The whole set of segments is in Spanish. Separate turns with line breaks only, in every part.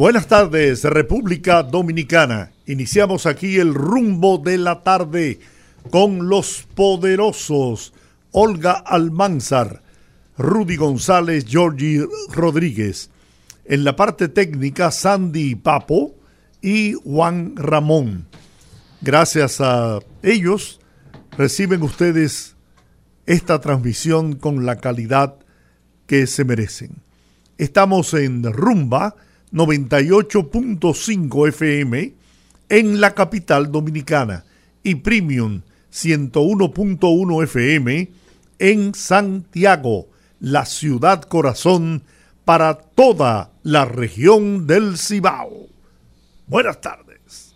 Buenas tardes, República Dominicana. Iniciamos aquí el rumbo de la tarde con los poderosos Olga Almanzar, Rudy González, Georgie Rodríguez. En la parte técnica, Sandy Papo y Juan Ramón. Gracias a ellos, reciben ustedes esta transmisión con la calidad que se merecen. Estamos en Rumba 98.5 FM en la capital dominicana y Premium 101.1 FM en Santiago, la ciudad corazón para toda la región del Cibao. Buenas tardes.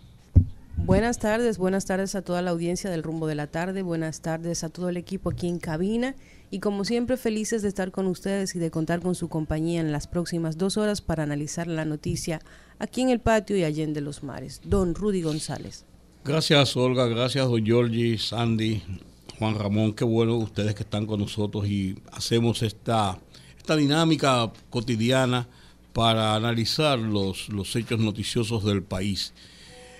Buenas tardes, buenas tardes a toda la audiencia del rumbo de la tarde, buenas tardes a todo el equipo aquí en cabina y como siempre felices de estar con ustedes y de contar con su compañía en las próximas dos horas para analizar la noticia aquí en el patio y allende los mares. Don Rudy González.
Gracias Olga, gracias don Giorgi, Sandy, Juan Ramón, qué bueno ustedes que están con nosotros y hacemos esta, esta dinámica cotidiana para analizar los, los hechos noticiosos del país.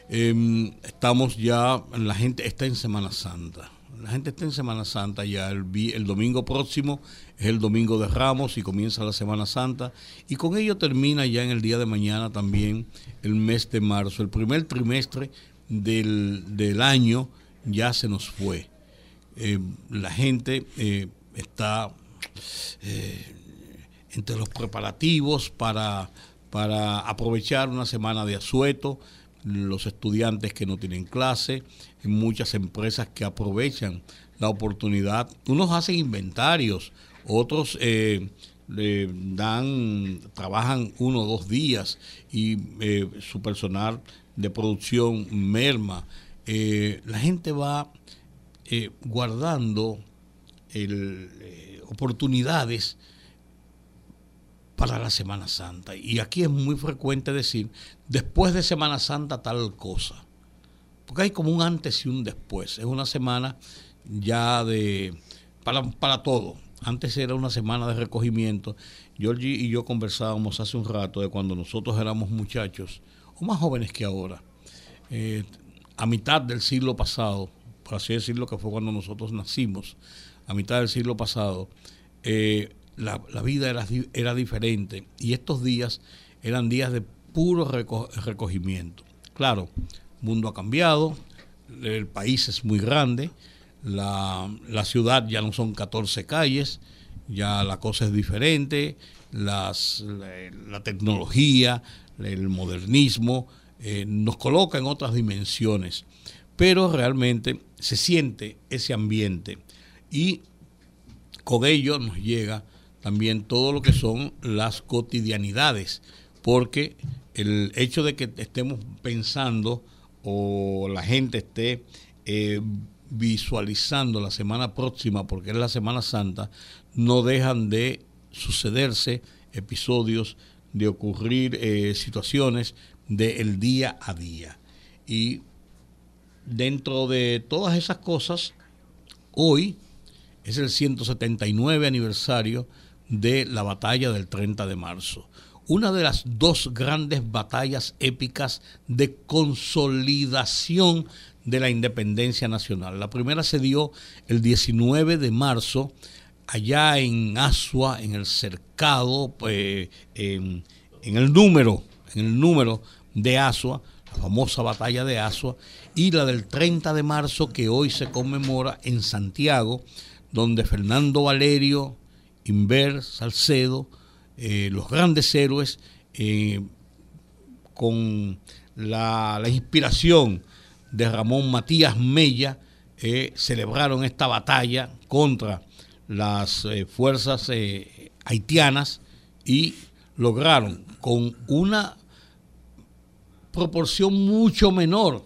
Em, estamos ya, la gente está en Semana Santa la gente está en Semana Santa ya. El, domingo próximo es el domingo de Ramos y comienza la Semana Santa. Y con ello termina ya en el día de mañana también el mes de marzo. El primer trimestre del, año ya se nos fue. Eh, la gente eh, está eh, entre los preparativos para, para aprovechar una semana de asueto los estudiantes que no tienen clase, muchas empresas que aprovechan la oportunidad. Unos hacen inventarios, otros eh, dan, trabajan uno o dos días y eh, su personal de producción merma. Eh, la gente va guardando oportunidades para la Semana Santa. Y aquí es muy frecuente decir, después de Semana Santa tal cosa. Porque hay como un antes y un después. Es una semana ya de... para, para todo. Antes era una semana de recogimiento. Georgie y yo conversábamos hace un rato de cuando nosotros éramos muchachos, o más jóvenes que ahora, eh, a mitad del siglo pasado, por así decirlo, que fue cuando nosotros nacimos, a mitad del siglo pasado, eh, la, vida era, era diferente y estos días eran días de puro recogimiento. Claro, el mundo ha cambiado, el país es muy grande, la, ciudad ya no son 14 calles, ya la cosa es diferente, las, la, tecnología, el modernismo eh, nos coloca en otras dimensiones, pero realmente se siente ese ambiente y con ello nos llega también todo lo que son las cotidianidades, porque el hecho de que estemos pensando o la gente esté eh, visualizando la semana próxima, porque es la Semana Santa, no dejan de sucederse episodios, de ocurrir eh, situaciones del día a día. Y dentro de todas esas cosas, hoy es el 179 aniversario de la batalla del 30 de marzo. Una de las dos grandes batallas épicas de consolidación de la independencia nacional. La primera se dio el 19 de marzo allá en Asua, en el cercado, pues, en, el número, en el número de Asua, la famosa batalla de Asua, y la del 30 de marzo que hoy se conmemora en Santiago, donde Fernando Valerio, Inver, Salcedo, eh, los grandes héroes, eh, con la, inspiración de Ramón Matías Mella, eh, celebraron esta batalla contra las fuerzas haitianas y lograron con una proporción mucho menor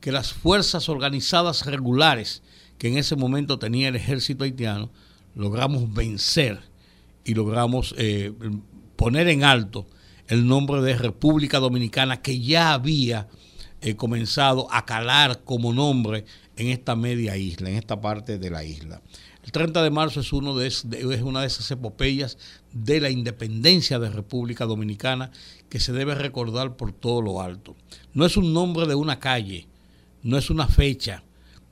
que las fuerzas organizadas regulares que en ese momento tenía el ejército haitiano, logramos vencer y logramos eh, poner en alto el nombre de República Dominicana que ya había eh, comenzado a calar como nombre en esta media isla, en esta parte de la isla. El 30 de marzo es, uno de, es una de esas epopeyas de la independencia de República Dominicana que se debe recordar por todo lo alto. No es un nombre de una calle, no es una fecha,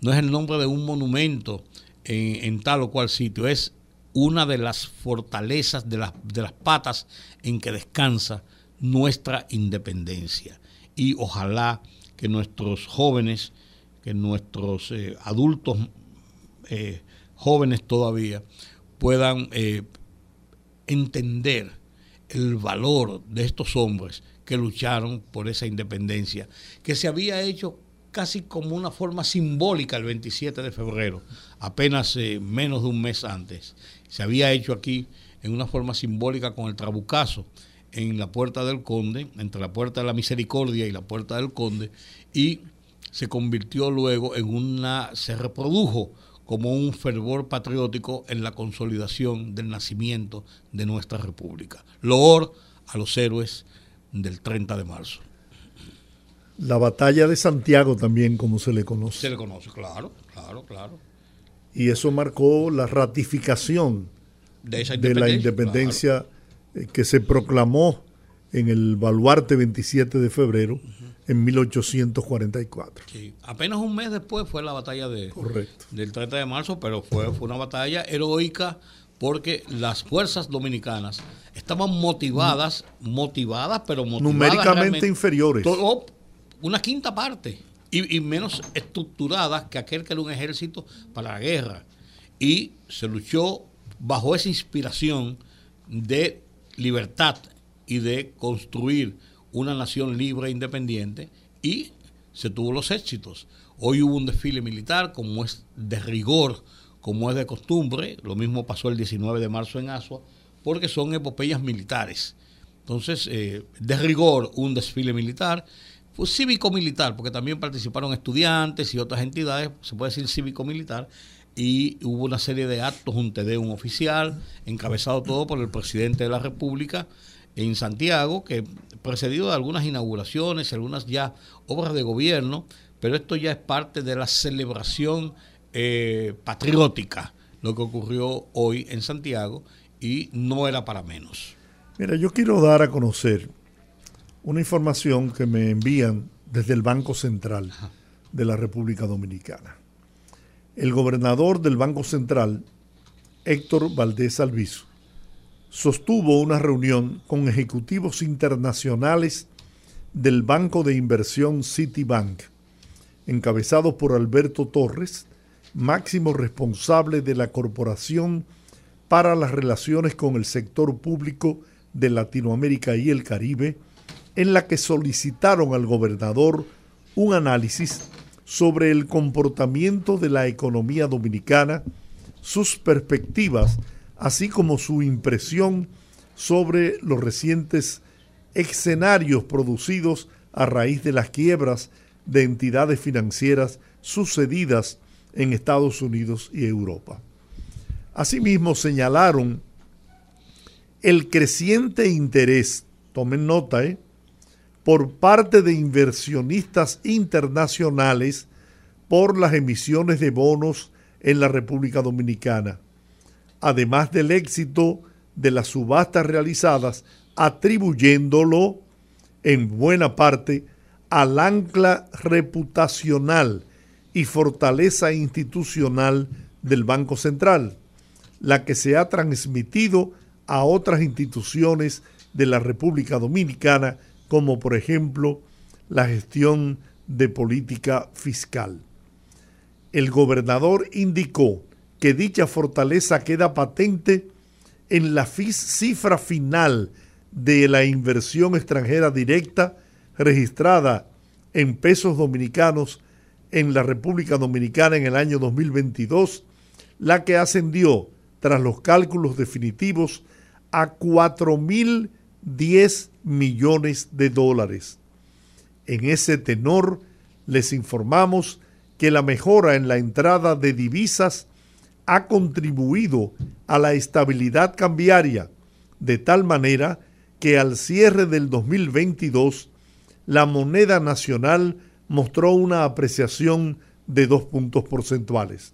no es el nombre de un monumento en, tal o cual sitio, es una de las fortalezas, de las, de las patas en que descansa nuestra independencia. Y ojalá que nuestros jóvenes, que nuestros eh, adultos eh, jóvenes todavía puedan eh, entender el valor de estos hombres que lucharon por esa independencia, que se había hecho casi como una forma simbólica el 27 de febrero, apenas menos de un mes antes. Se había hecho aquí en una forma simbólica con el trabucazo en la puerta del conde, entre la puerta de la misericordia y la puerta del conde, y se convirtió luego en una, se reprodujo como un fervor patriótico en la consolidación del nacimiento de nuestra república. Loor a los héroes del 30 de marzo.
La batalla de Santiago también, como se le conoce.
Se le conoce, claro, claro, claro.
Y eso marcó la ratificación de, la independencia eh, que se proclamó en el baluarte 27 de febrero en 1844.
Sí. Apenas un mes después fue la batalla de, del 30 de marzo, pero fue, fue una batalla heroica porque las fuerzas dominicanas estaban motivadas, motivadas, pero motivadas
numéricamente inferiores.
Todo, una quinta parte y, menos estructuradas que aquel que era un ejército para la guerra. Y se luchó bajo esa inspiración de libertad y de construir una nación libre e independiente y se tuvo los éxitos. Hoy hubo un desfile militar como es de rigor, como es de costumbre, lo mismo pasó el 19 de marzo en Asua, porque son epopeyas militares. Entonces, eh, de rigor, un desfile militar, fue cívico-militar, porque también participaron estudiantes y otras entidades, se puede decir cívico-militar, y hubo una serie de actos, un un oficial, encabezado todo por el presidente de la República, en Santiago, que precedido de algunas inauguraciones, algunas ya obras de gobierno, pero esto ya es parte de la celebración eh, patriótica, lo que ocurrió hoy en Santiago, y no era para menos.
Mira, yo quiero dar a conocer una información que me envían desde el Banco Central de la República Dominicana. El gobernador del Banco Central, Héctor Valdés Alviso, sostuvo una reunión con ejecutivos internacionales del banco de inversión Citibank, encabezado por Alberto Torres, máximo responsable de la Corporación para las Relaciones con el Sector Público de Latinoamérica y el Caribe, en la que solicitaron al gobernador un análisis sobre el comportamiento de la economía dominicana, sus perspectivas así como su impresión sobre los recientes escenarios producidos a raíz de las quiebras de entidades financieras sucedidas en Estados Unidos y Europa. Asimismo señalaron el creciente interés, tomen nota, ¿eh? Por parte de inversionistas internacionales por las emisiones de bonos en la República Dominicana, además del éxito de las subastas realizadas, atribuyéndolo en buena parte al ancla reputacional y fortaleza institucional del Banco Central, la que se ha transmitido a otras instituciones de la República Dominicana, como por ejemplo la gestión de política fiscal. El gobernador indicó que dicha fortaleza queda patente en la cifra final de la inversión extranjera directa registrada en pesos dominicanos en la República Dominicana en el año 2022, la que ascendió tras los cálculos definitivos a 4.010 millones de dólares. En ese tenor, les informamos que la mejora en la entrada de divisas ha contribuido a la estabilidad cambiaria, de tal manera que al cierre del 2022 la moneda nacional mostró una apreciación de dos puntos porcentuales.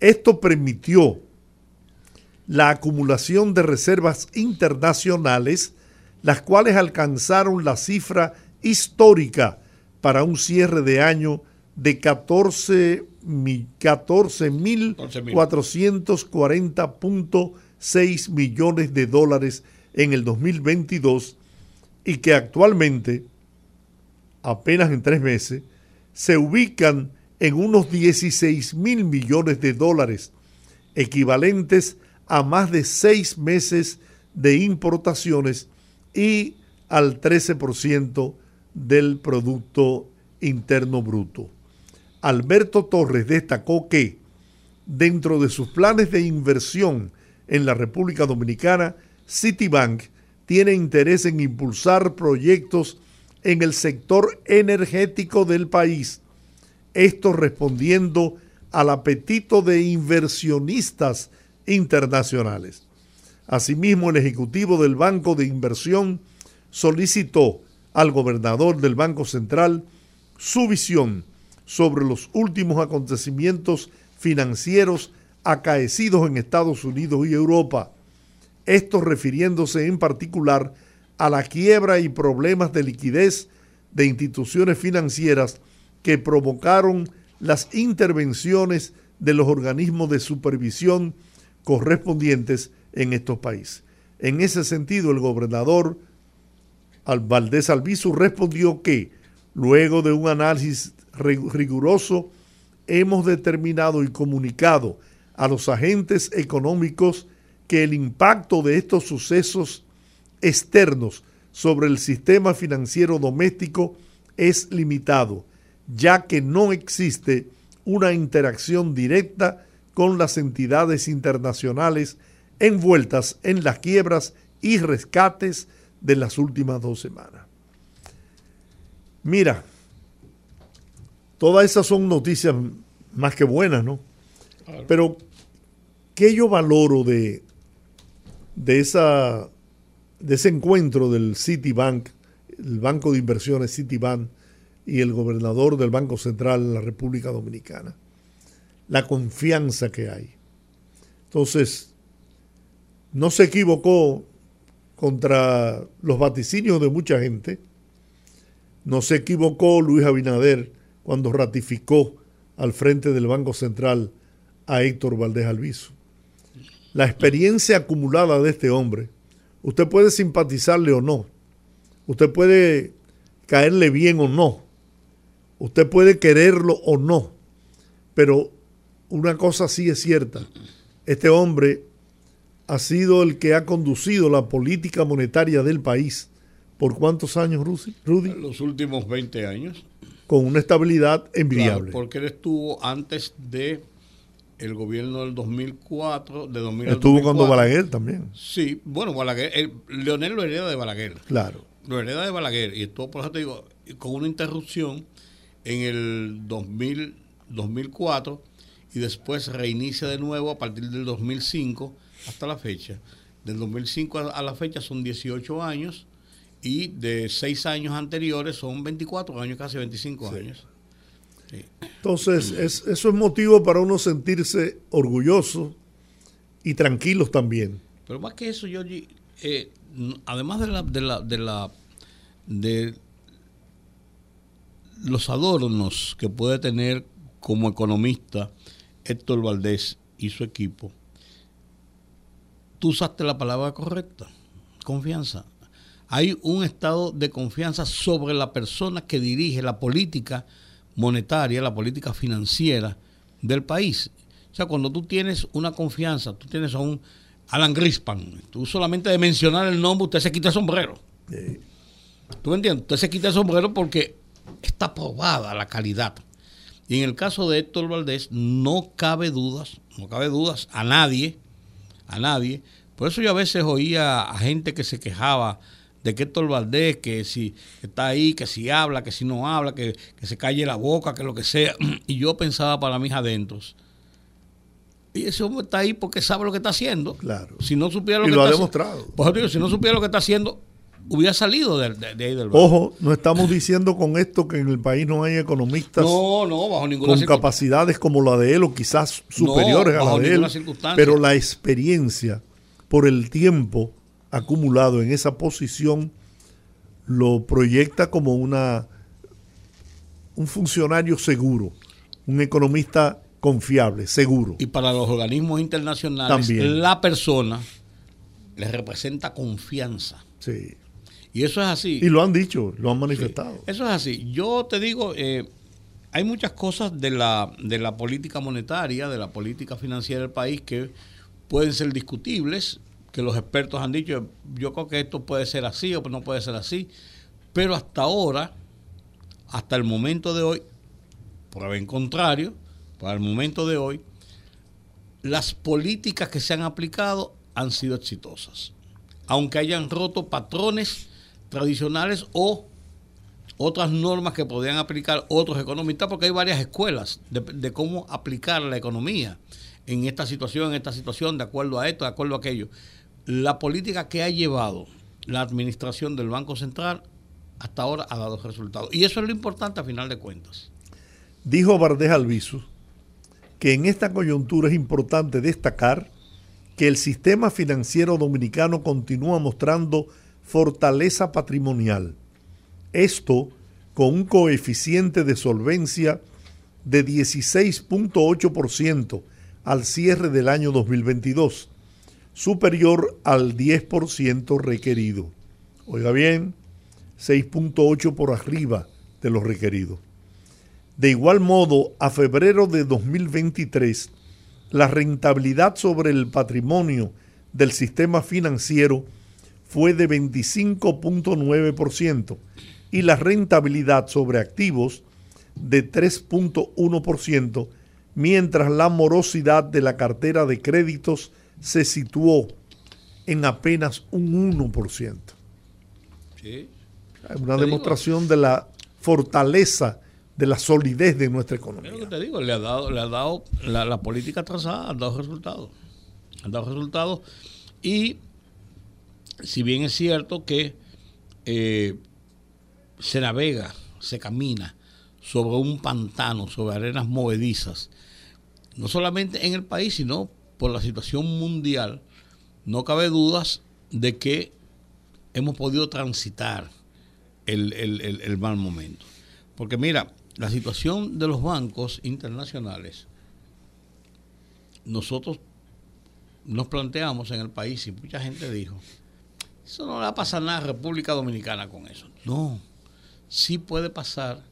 Esto permitió la acumulación de reservas internacionales, las cuales alcanzaron la cifra histórica para un cierre de año de 14.440.6 millones de dólares en el 2022 y que actualmente, apenas en tres meses, se ubican en unos 16 mil millones de dólares, equivalentes a más de seis meses de importaciones y al 13% del Producto Interno Bruto. Alberto Torres destacó que dentro de sus planes de inversión en la República Dominicana, Citibank tiene interés en impulsar proyectos en el sector energético del país, esto respondiendo al apetito de inversionistas internacionales. Asimismo, el Ejecutivo del Banco de Inversión solicitó al gobernador del Banco Central su visión sobre los últimos acontecimientos financieros acaecidos en Estados Unidos y Europa, esto refiriéndose en particular a la quiebra y problemas de liquidez de instituciones financieras que provocaron las intervenciones de los organismos de supervisión correspondientes en estos países. En ese sentido, el gobernador Valdés Albizu respondió que, luego de un análisis riguroso, hemos determinado y comunicado a los agentes económicos que el impacto de estos sucesos externos sobre el sistema financiero doméstico es limitado, ya que no existe una interacción directa con las entidades internacionales envueltas en las quiebras y rescates de las últimas dos semanas. Mira, todas esas son noticias más que buenas, ¿no? Pero, ¿qué yo valoro de, de, esa, de ese encuentro del Citibank, el Banco de Inversiones Citibank y el gobernador del Banco Central de la República Dominicana? La confianza que hay. Entonces, no se equivocó contra los vaticinios de mucha gente. No se equivocó Luis Abinader cuando ratificó al frente del Banco Central a Héctor Valdés Alviso. La experiencia acumulada de este hombre, usted puede simpatizarle o no, usted puede caerle bien o no, usted puede quererlo o no, pero una cosa sí es cierta, este hombre ha sido el que ha conducido la política monetaria del país. ¿Por cuántos años, Rudy?
Los últimos 20 años.
Con una estabilidad envidiable.
porque él estuvo antes de el gobierno del 2004, de 2000
Estuvo cuando Balaguer también.
Sí, bueno, Balaguer, Leonel lo hereda de Balaguer.
Claro.
Lo hereda de Balaguer y estuvo, por eso te digo, con una interrupción en el 2000, 2004 y después reinicia de nuevo a partir del 2005 hasta la fecha. Del 2005 a la fecha son 18 años y de 6 años anteriores son 24 años, casi 25 años.
Entonces, eso es motivo para uno sentirse orgulloso y tranquilos también.
Pero más que eso, yo eh, además de la, de la, de la, de los adornos que puede tener como economista Héctor Valdés y su equipo, tú usaste la palabra correcta, confianza. Hay un estado de confianza sobre la persona que dirige la política monetaria, la política financiera del país. O sea, cuando tú tienes una confianza, tú tienes a un Alan Grispan, tú solamente de mencionar el nombre, usted se quita el sombrero. ¿Tú me entiendes? Usted se quita el sombrero porque está probada la calidad. Y en el caso de Héctor Valdés, no cabe dudas, no cabe dudas a nadie a nadie. Por eso yo a veces oía a gente que se quejaba de que Héctor Valdés, que si está ahí, que si habla, que si no habla, que, se calle la boca, que lo que sea. Y yo pensaba para mis adentros. Y ese hombre está ahí porque sabe lo que está haciendo.
Claro.
Si no supiera lo
y
que
lo
ha
demostrado.
Pues, si no supiera lo que está haciendo, hubiera salido de, ahí del
barrio. Ojo, no estamos diciendo con esto que en el país no hay economistas
no, no, bajo ninguna
con capacidades como la de él o quizás superiores a la de él. Pero la experiencia por el tiempo acumulado en esa posición lo proyecta como una un funcionario seguro, un economista confiable, seguro.
Y para los organismos internacionales, la persona les representa confianza.
Sí.
Y eso es así.
Y lo han dicho, lo han manifestado.
eso es así. Yo te digo, eh, hay muchas cosas de la, de la política monetaria, de la política financiera del país que pueden ser discutibles que los expertos han dicho, yo creo que esto puede ser así o no puede ser así, pero hasta ahora, hasta el momento de hoy, por haber en contrario, para el momento de hoy, las políticas que se han aplicado han sido exitosas, aunque hayan roto patrones tradicionales o otras normas que podrían aplicar otros economistas, porque hay varias escuelas de, cómo aplicar la economía en esta situación, en esta situación, de acuerdo a esto, de acuerdo a aquello la política que ha llevado la administración del Banco Central hasta ahora ha dado resultados. Y eso es lo importante a final de cuentas.
Dijo Bardés Albizu que en esta coyuntura es importante destacar que el sistema financiero dominicano continúa mostrando fortaleza patrimonial. Esto con un coeficiente de solvencia de 16.8% al cierre del año 2022 superior al 10% requerido. Oiga bien, 6.8 por arriba de lo requerido. De igual modo, a febrero de 2023, la rentabilidad sobre el patrimonio del sistema financiero fue de 25.9% y la rentabilidad sobre activos de 3.1%, mientras la morosidad de la cartera de créditos se situó en apenas un 1%. Sí. Una demostración de la fortaleza, de la solidez de nuestra economía.
Es lo que te digo, le ha dado, le ha dado la, política trazada, ha dado resultados. Ha dado resultados. Y si bien es cierto que eh, se navega, se camina sobre un pantano, sobre arenas movedizas, no solamente en el país, sino por la situación mundial, no cabe dudas de que hemos podido transitar el, mal momento. Porque mira, la situación de los bancos internacionales, nosotros nos planteamos en el país y mucha gente dijo, eso no le va a pasar nada a República Dominicana con eso. No, sí puede pasar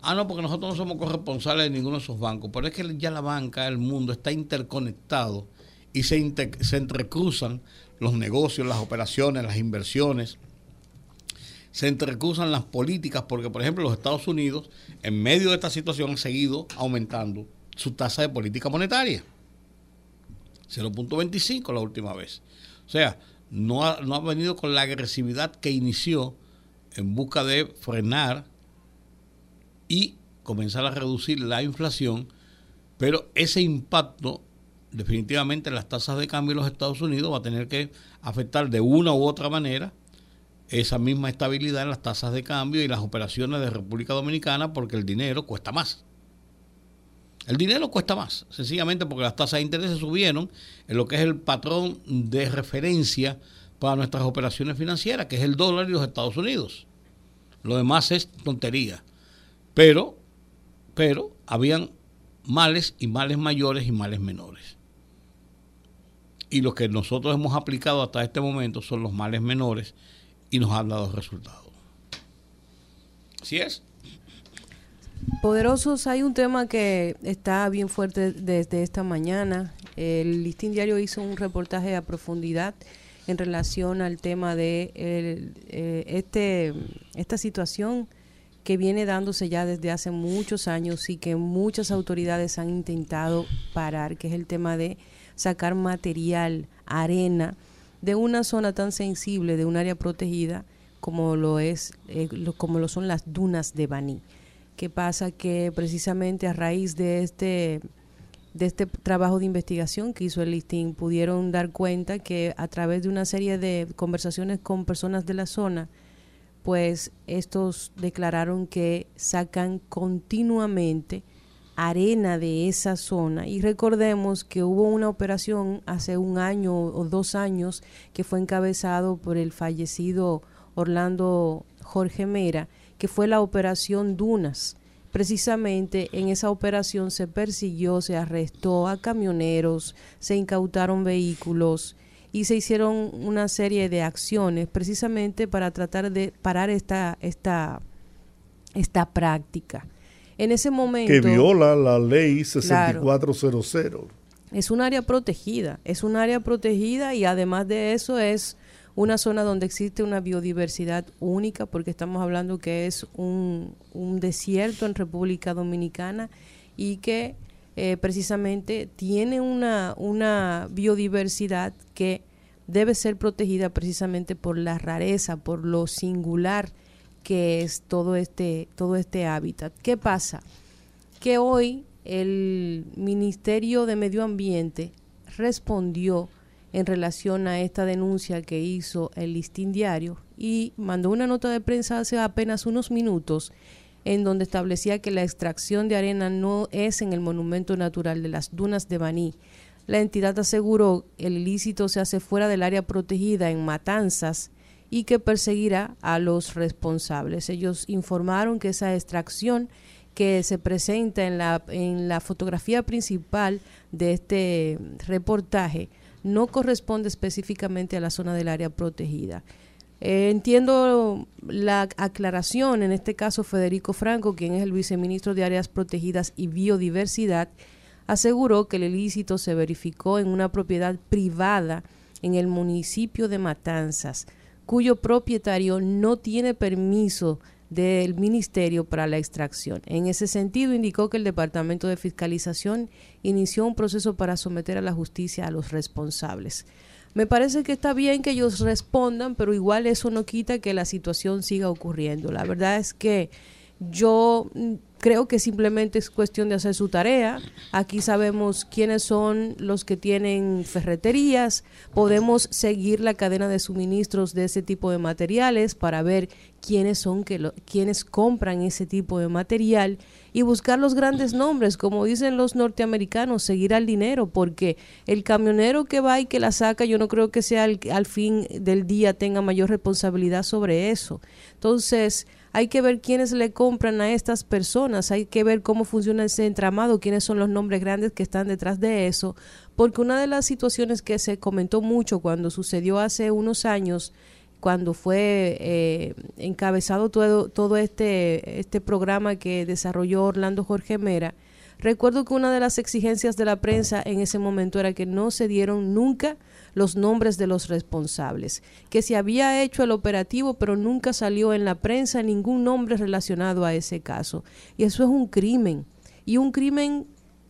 Ah, no, porque nosotros no somos corresponsables de ninguno de esos bancos, pero es que ya la banca, el mundo está interconectado y se, se entrecruzan los negocios, las operaciones, las inversiones, se entrecruzan las políticas, porque por ejemplo los Estados Unidos, en medio de esta situación, han seguido aumentando su tasa de política monetaria. 0.25 la última vez. O sea, no no ha venido con la agresividad que inició en busca de frenar y comenzar a reducir la inflación, pero ese impacto definitivamente en las tasas de cambio en los Estados Unidos va a tener que afectar de una u otra manera esa misma estabilidad en las tasas de cambio y las operaciones de República Dominicana porque el dinero cuesta más. El dinero cuesta más, sencillamente porque las tasas de interés se subieron en lo que es el patrón de referencia para nuestras operaciones financieras, que es el dólar y los Estados Unidos. Lo demás es tontería. Pero, pero habían males y males mayores y males menores. Y lo que nosotros hemos aplicado hasta este momento son los males menores y nos han dado resultados. Así es.
Poderosos, hay un tema que está bien fuerte desde esta mañana. El Listín Diario hizo un reportaje a profundidad en relación al tema de eh, este, esta situación que viene dándose ya desde hace muchos años y que muchas autoridades han intentado parar, que es el tema de sacar material, arena, de una zona tan sensible, de un área protegida, como lo es eh, como lo son las dunas de Baní. ¿Qué pasa? Que precisamente a raíz de este de este trabajo de investigación que hizo el listín pudieron dar cuenta que a través de una serie de conversaciones con personas de la zona, pues estos declararon que sacan continuamente arena de esa zona. Y recordemos que hubo una operación hace un año o dos años que fue encabezado por el fallecido Orlando Jorge Mera, que fue la operación Dunas Precisamente en esa operación se persiguió, se arrestó a camioneros, se incautaron vehículos y se hicieron una serie de acciones precisamente para tratar de parar esta, esta, esta práctica. En ese momento...
Que viola la ley 6400.
es un área protegida, es un área protegida y además de eso es una zona donde existe una biodiversidad única, porque estamos hablando que es un, desierto en República Dominicana y que eh, precisamente tiene una, una biodiversidad que debe ser protegida precisamente por la rareza, por lo singular que es todo este, todo este hábitat. ¿Qué pasa? Que hoy el Ministerio de Medio Ambiente respondió en relación a esta denuncia que hizo el listín diario y mandó una nota de prensa hace apenas unos minutos en donde establecía que la extracción de arena no es en el monumento natural de las dunas de Baní. La entidad aseguró el ilícito se hace fuera del área protegida en Matanzas y que perseguirá a los responsables. Ellos informaron que esa extracción que se presenta en la, en la fotografía principal de este reportaje no corresponde específicamente a la zona del área protegida. Eh, entiendo la aclaración, en este caso Federico Franco, quien es el viceministro de Áreas Protegidas y Biodiversidad, aseguró que el ilícito se verificó en una propiedad privada en el municipio de Matanzas, cuyo propietario no tiene permiso del Ministerio para la extracción. En ese sentido, indicó que el Departamento de Fiscalización inició un proceso para someter a la justicia a los responsables. Me parece que está bien que ellos respondan, pero igual eso no quita que la situación siga ocurriendo. La verdad es que yo creo que simplemente es cuestión de hacer su tarea. Aquí sabemos quiénes son los que tienen ferreterías. Podemos seguir la cadena de suministros de ese tipo de materiales para ver quiénes son que lo, quienes compran ese tipo de material y buscar los grandes nombres, como dicen los norteamericanos, seguir al dinero, porque el camionero que va y que la saca, yo no creo que sea al fin del día tenga mayor responsabilidad sobre eso. Entonces, hay que ver quiénes le compran a estas personas, hay que ver cómo funciona ese entramado, quiénes son los nombres grandes que están detrás de eso, porque una de las situaciones que se comentó mucho cuando sucedió hace unos años, cuando fue eh, encabezado todo, todo este, este programa que desarrolló Orlando Jorge Mera, recuerdo que una de las exigencias de la prensa en ese momento era que no se dieron nunca los nombres de los responsables, que se había hecho el operativo pero nunca salió en la prensa ningún nombre relacionado a ese caso. Y eso es un crimen. Y un crimen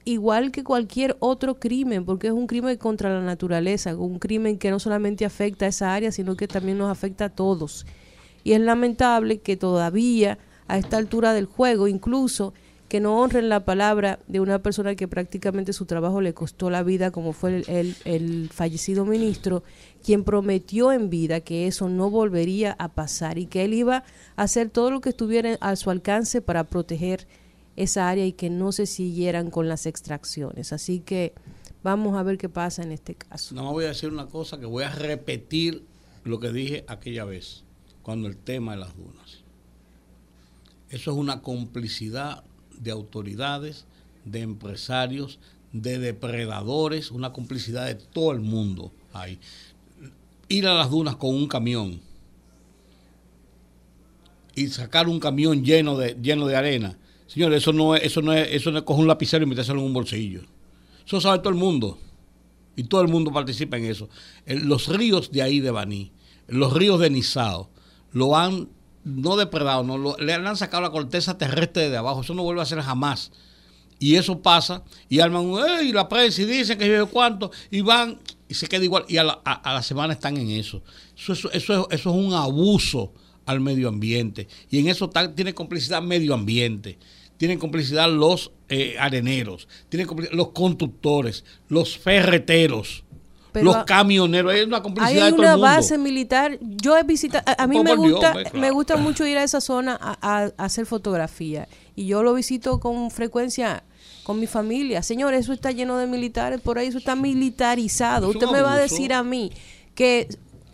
igual que cualquier otro crimen, porque es un crimen contra la naturaleza, un crimen que no solamente afecta a esa área, sino que también nos afecta a todos. Y es lamentable que todavía a esta altura del juego, incluso que no honren la palabra de una persona que prácticamente su trabajo le costó la vida, como fue el, el, fallecido ministro, quien prometió en vida que eso no volvería a pasar y que él iba a hacer todo lo que estuviera a su alcance para proteger esa área y que no se siguieran con las extracciones. Así que vamos a ver qué pasa en este caso.
No voy a decir una cosa que voy a repetir lo que dije aquella vez, cuando el tema de las dunas. Eso es una complicidad de autoridades, de empresarios, de depredadores, una complicidad de todo el mundo hay. Ir a las dunas con un camión y sacar un camión lleno de, lleno de arena. Señores, eso no es, eso no es, eso no es coger un lapicero y metérselo en un bolsillo. Eso sabe todo el mundo. Y todo el mundo participa en eso. los ríos de ahí de Baní, los ríos de Nizao, lo han no depredado, le han sacado la corteza terrestre de abajo. Eso no vuelve a ser jamás. Y eso pasa, y arman, y la prensa y dicen que yo cuánto, y van, y se queda igual, y a la, semana están en eso, eso, es un abuso al medio ambiente. Y en eso tiene complicidad medio ambiente, tienen complicidad los eh, areneros, tienen los conductores, los ferreteros. los camioneros, hay una complicidad
hay una base militar. Yo he visitado, a, mí me gusta, me gusta mucho ir a esa zona a, hacer fotografía y yo lo visito con frecuencia con mi familia. Señor, eso está lleno de militares por ahí, eso está militarizado. Usted me va a decir a mí que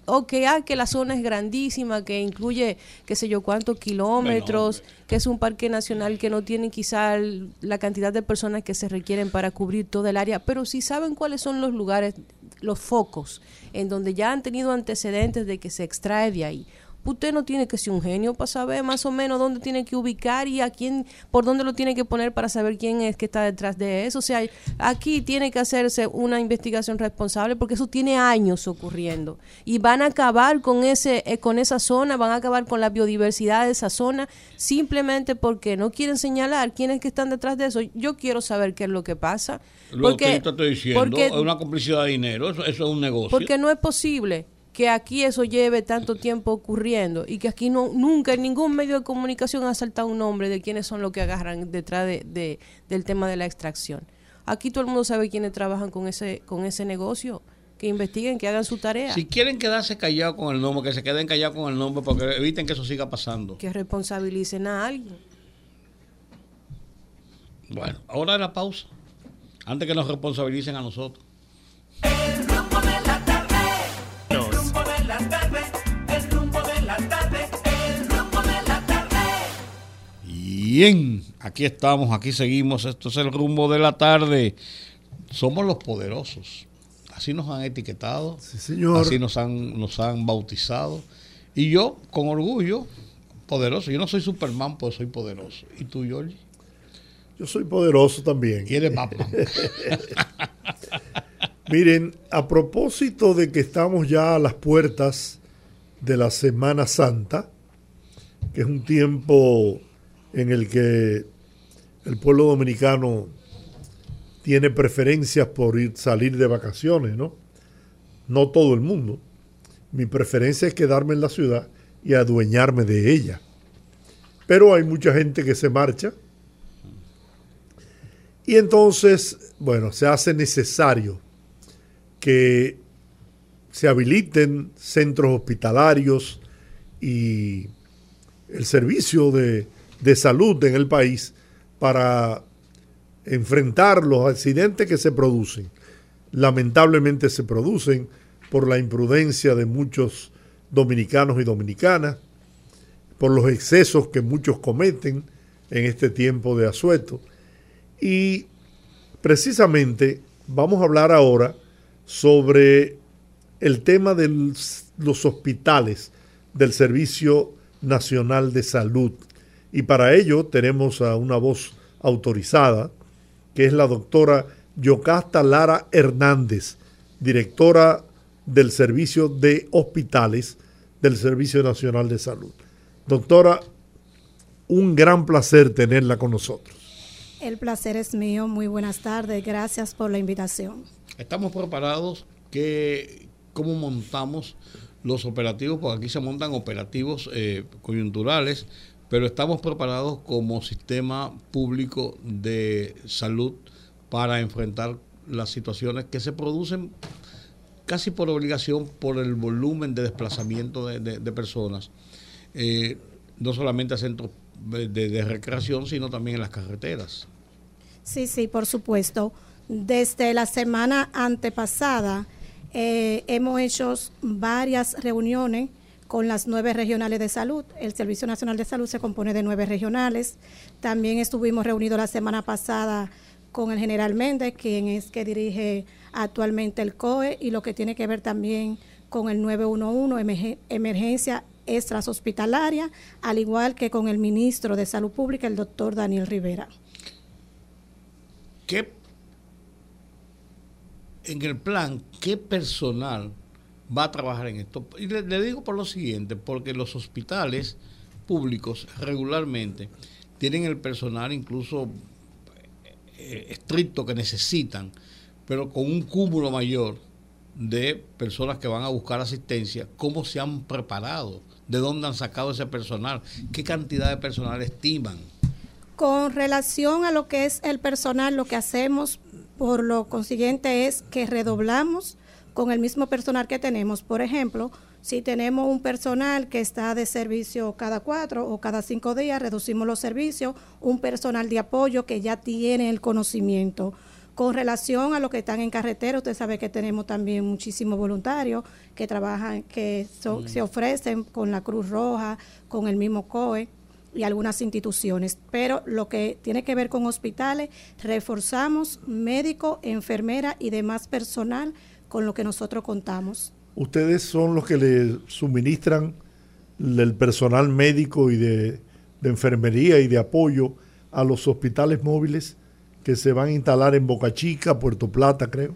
o que, ah, que la zona es grandísima, que incluye qué sé yo cuántos kilómetros, que es un parque nacional que no tiene quizá la cantidad de personas que se requieren para cubrir todo el área, pero si saben cuáles son los lugares, los focos, en donde ya han tenido antecedentes de que se extrae de ahí usted no tiene que ser un genio para saber más o menos dónde tiene que ubicar y a quién, por dónde lo tiene que poner para saber quién es que está detrás de eso. O sea, aquí tiene que hacerse una investigación responsable porque eso tiene años ocurriendo y van a acabar con ese, eh, con esa zona, van a acabar con la biodiversidad de esa zona simplemente porque no quieren señalar quiénes que están detrás de eso. Yo quiero saber qué es lo que pasa.
Lo que te estoy diciendo es una complicidad de dinero, eso es un negocio.
Porque no es posible que aquí eso lleve tanto tiempo ocurriendo y que aquí no nunca en ningún medio de comunicación ha saltado un nombre de quiénes son los que agarran detrás de, del tema de la extracción. Aquí todo el mundo sabe quiénes trabajan con ese con ese negocio, que investiguen, que hagan su tarea.
Si quieren quedarse callados con el nombre, que se queden callados con el nombre porque eviten que eso siga pasando.
Que responsabilicen a alguien.
Bueno, ahora la pausa. Antes que nos responsabilicen a nosotros. Bien, aquí estamos, aquí seguimos, esto es el rumbo de la tarde. Somos los poderosos. Así nos han etiquetado, así nos han, nos han bautizado. Y yo, con orgullo, poderoso. Yo no soy Superman, pues soy poderoso. ¿Y tú, George?
Yo soy poderoso también.
¿Y eres Batman?
Miren, a propósito de que estamos ya a las puertas de la Semana Santa, que es un tiempo en el que el pueblo dominicano tiene preferencias por ir salir de vacaciones, ¿no? No todo el mundo. Mi preferencia es quedarme en la ciudad y adueñarme de ella. Pero hay mucha gente que se marcha. Y entonces, bueno, se hace necesario que se habiliten centros hospitalarios y el servicio de de salud en el país para enfrentar los accidentes que se producen. Lamentablemente se producen por la imprudencia de muchos dominicanos y dominicanas, por los excesos que muchos cometen en este tiempo de asueto. Y precisamente vamos a hablar ahora sobre el tema de los hospitales del Servicio Nacional de Salud y para ello tenemos a una voz autorizada, que es la doctora Yocasta Lara Hernández, directora del Servicio de Hospitales del Servicio Nacional de Salud. Doctora, un gran placer tenerla con nosotros.
El placer es mío. Muy buenas tardes. Gracias por la invitación.
Estamos preparados. Que, ¿Cómo montamos los operativos? Porque aquí se montan operativos eh, coyunturales pero estamos preparados como sistema público de salud para enfrentar las situaciones que se producen casi por obligación por el volumen de desplazamiento de, personas, eh, no solamente a centros de, recreación, sino también en las carreteras.
Sí, sí, por supuesto. Desde la semana antepasada eh, hemos hecho varias reuniones con las nueve regionales de salud. El Servicio Nacional de Salud se compone de nueve regionales. También estuvimos reunidos la semana pasada con el general Méndez, quien es que dirige actualmente el COE y lo que tiene que ver también con el 911, emergencia extras hospitalaria, al igual que con el ministro de Salud Pública, el doctor Daniel Rivera.
¿Qué, en el plan, qué personal va a trabajar en esto. Y le, digo por lo siguiente, porque los hospitales públicos regularmente tienen el personal incluso eh, estricto que necesitan, pero con un cúmulo mayor de personas que van a buscar asistencia, cómo se han preparado ¿De dónde han sacado ese personal? ¿Qué cantidad de personal estiman?
Con relación a lo que es el personal, lo que hacemos por lo consiguiente es que redoblamos con el mismo personal que tenemos. Por ejemplo, si tenemos un personal que está de servicio cada cuatro o cada cinco días, reducimos los servicios, un personal de apoyo que ya tiene el conocimiento. Con relación a los que están en carretera, usted sabe que tenemos también muchísimos voluntarios que trabajan, que se ofrecen con la Cruz Roja, con el mismo COE y algunas instituciones. Pero lo que tiene que ver con hospitales, reforzamos médico, enfermera y demás personal con lo que nosotros contamos
ustedes son los que le suministran el personal médico y de, enfermería y de apoyo a los hospitales móviles que se van a instalar en Boca Chica, Puerto Plata, creo.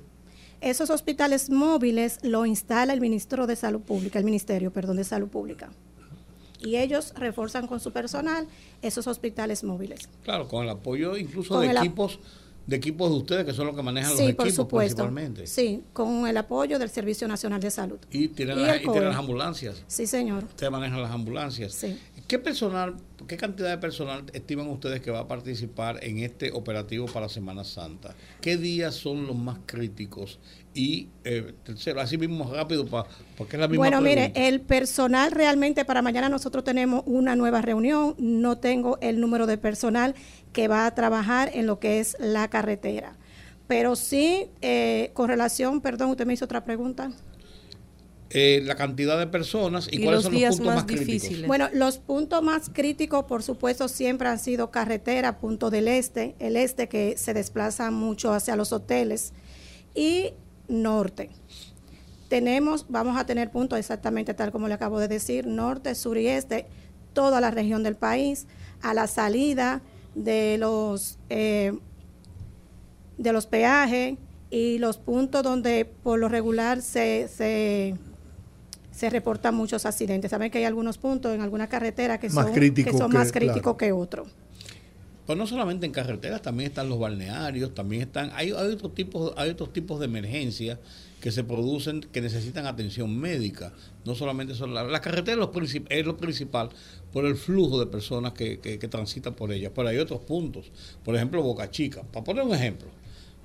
Esos hospitales móviles lo instala el Ministro de Salud Pública, el Ministerio, perdón, de Salud Pública. Y ellos refuerzan con su personal esos hospitales móviles.
Claro, con el apoyo incluso de equipos de equipos de ustedes, que son los que manejan los equipos principalmente.
Sí, con el apoyo del Servicio Nacional de Salud.
Y tienen, las ambulancias.
Sí, señor.
Ustedes manejan las ambulancias.
Sí.
¿Qué personal, qué cantidad de personal estiman ustedes que va a participar en este operativo para Semana Santa? ¿Qué días son los más críticos? Y eh, tercero, así mismo rápido, para porque es la misma
Bueno, mire, el personal realmente para mañana nosotros tenemos una nueva reunión. No tengo el número de personal que va a trabajar en lo que es la carretera. Pero sí, eh, con relación, perdón, usted me hizo otra pregunta.
Eh, la cantidad de personas y, cuáles son los puntos más, críticos.
Bueno, los puntos más críticos, por supuesto, siempre han sido carretera, punto del este, el este que se desplaza mucho hacia los hoteles y norte. Tenemos, vamos a tener puntos exactamente tal como le acabo de decir, norte, sur y este, toda la región del país, a la salida de los eh, de los peajes y los puntos donde por lo regular se, se se reportan muchos accidentes. Saben que hay algunos puntos en alguna carretera que son, que son más críticos que otros.
Pues no solamente en carreteras, también están los balnearios, también están, hay, hay otros tipos, hay otros tipos de emergencias que se producen, que necesitan atención médica. No solamente son la, la carretera es lo, principal por el flujo de personas que, que, transitan por ella. Pero hay otros puntos. Por ejemplo, Boca Chica. Para poner un ejemplo,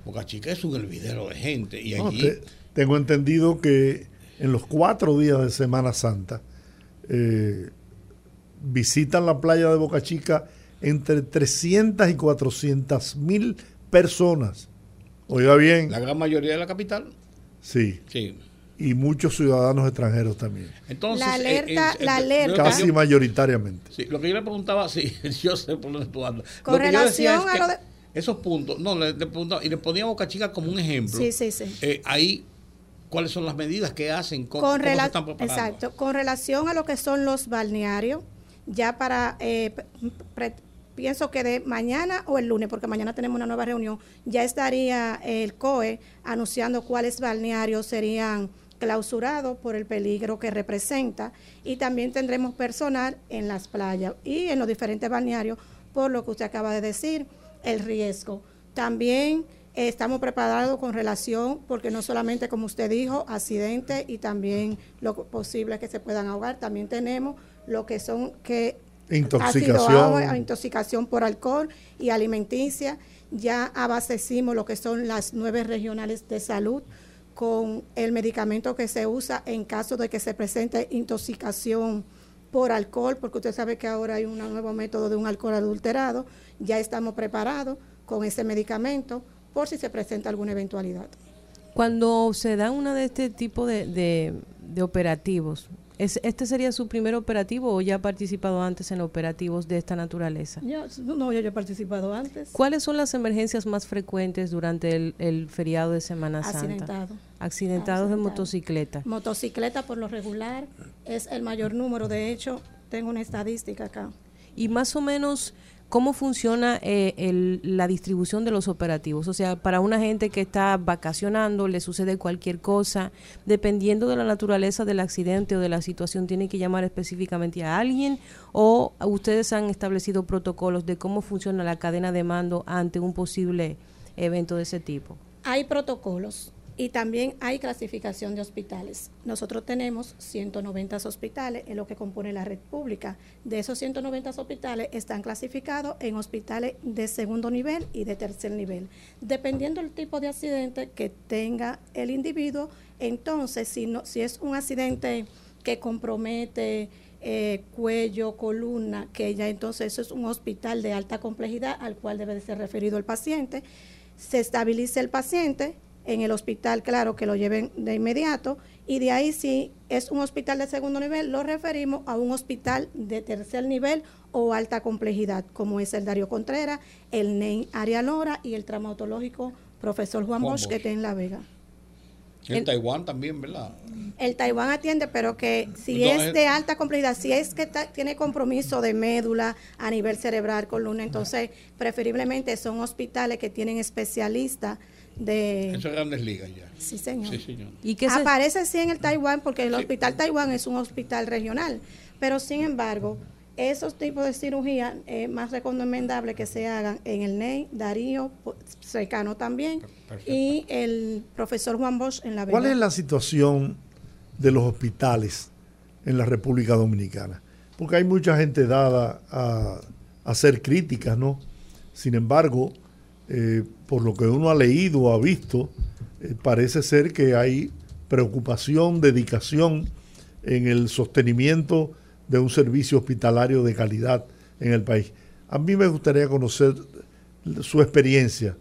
Boca Chica es un hervidero de gente. Y allí.
tengo entendido que en los cuatro días de Semana Santa, eh, visitan la playa de Boca Chica entre 300 y 400 mil personas. Oiga bien.
La gran mayoría de la capital.
Sí.
Sí.
Y muchos ciudadanos extranjeros también.
Entonces, la alerta, eh, la alerta.
Casi mayoritariamente.
Sí, lo que yo le preguntaba, sí, yo sé por dónde tú andas.
Con relación a lo de...
Esos puntos, no, le, preguntaba, y le ponía Boca Chica como un ejemplo.
Sí, sí, sí.
Eh, ahí cuáles son las medidas que hacen, cómo, con están preparando.
Exacto, con relación a lo que son los balnearios, ya para, eh, pienso que de mañana o el lunes, porque mañana tenemos una nueva reunión, ya estaría el COE anunciando cuáles balnearios serían clausurados por el peligro que representa y también tendremos personal en las playas y en los diferentes balnearios por lo que usted acaba de decir, el riesgo. También Estamos preparados con relación, porque no solamente, como usted dijo, accidentes y también lo posible que se puedan ahogar, también tenemos lo que son que
intoxicación.
intoxicación por alcohol y alimenticia. Ya abastecimos lo que son las nueve regionales de salud con el medicamento que se usa en caso de que se presente intoxicación por alcohol, porque usted sabe que ahora hay un nuevo método de un alcohol adulterado. Ya estamos preparados con ese medicamento por si se presenta alguna eventualidad.
Cuando se da una de este tipo de, operativos, ¿es, ¿este sería su primer operativo o ya ha participado antes en operativos de esta naturaleza?
no, yo ya he participado antes.
¿Cuáles son las emergencias más frecuentes durante el, feriado de Semana Santa?
Accidentado.
Accidentados de motocicleta.
Motocicleta por lo regular es el mayor número, de hecho, tengo una estadística acá.
Y más o menos ¿Cómo funciona eh, la distribución de los operativos? O sea, para una gente que está vacacionando, le sucede cualquier cosa, dependiendo de la naturaleza del accidente o de la situación, tiene que llamar específicamente a alguien o ustedes han establecido protocolos de cómo funciona la cadena de mando ante un posible evento de ese tipo.
Hay protocolos Y también hay clasificación de hospitales. Nosotros tenemos 190 hospitales en lo que compone la red pública. De esos 190 hospitales están clasificados en hospitales de segundo nivel y de tercer nivel. Dependiendo del tipo de accidente que tenga el individuo, entonces si, no, si es un accidente que compromete eh, cuello, columna, que ya entonces eso es un hospital de alta complejidad al cual debe de ser referido el paciente, se estabiliza el paciente, en el hospital, claro, que lo lleven de inmediato. Y de ahí, si es un hospital de segundo nivel, lo referimos a un hospital de tercer nivel o alta complejidad, como es el Darío Contreras, el NEI Aria Lora y el traumatológico profesor Juan, Bosch, que está en La Vega.
El, Taiwán también, ¿verdad?
El Taiwán atiende, pero que si es de alta complejidad, si es que tiene compromiso de médula a nivel cerebral, columna, entonces preferiblemente son hospitales que tienen especialistas de...
Eso es grandes ligas ya.
Sí, señor. ¿Y que Aparece sí en el Taiwán porque el Hospital Taiwán es un hospital regional, pero sin embargo, esos tipos de cirugía es más recomendable que se hagan en el NEI, Darío, cercano también, y el profesor Juan Bosch en la
¿Cuál es la situación de los hospitales en la República Dominicana? Porque hay mucha gente dada a, hacer críticas, ¿no? Sin embargo, eh, por lo que uno ha leído o ha visto, eh, parece ser que hay preocupación, dedicación en el sostenimiento de un servicio hospitalario de calidad en el país. A mí me gustaría conocer su experiencia.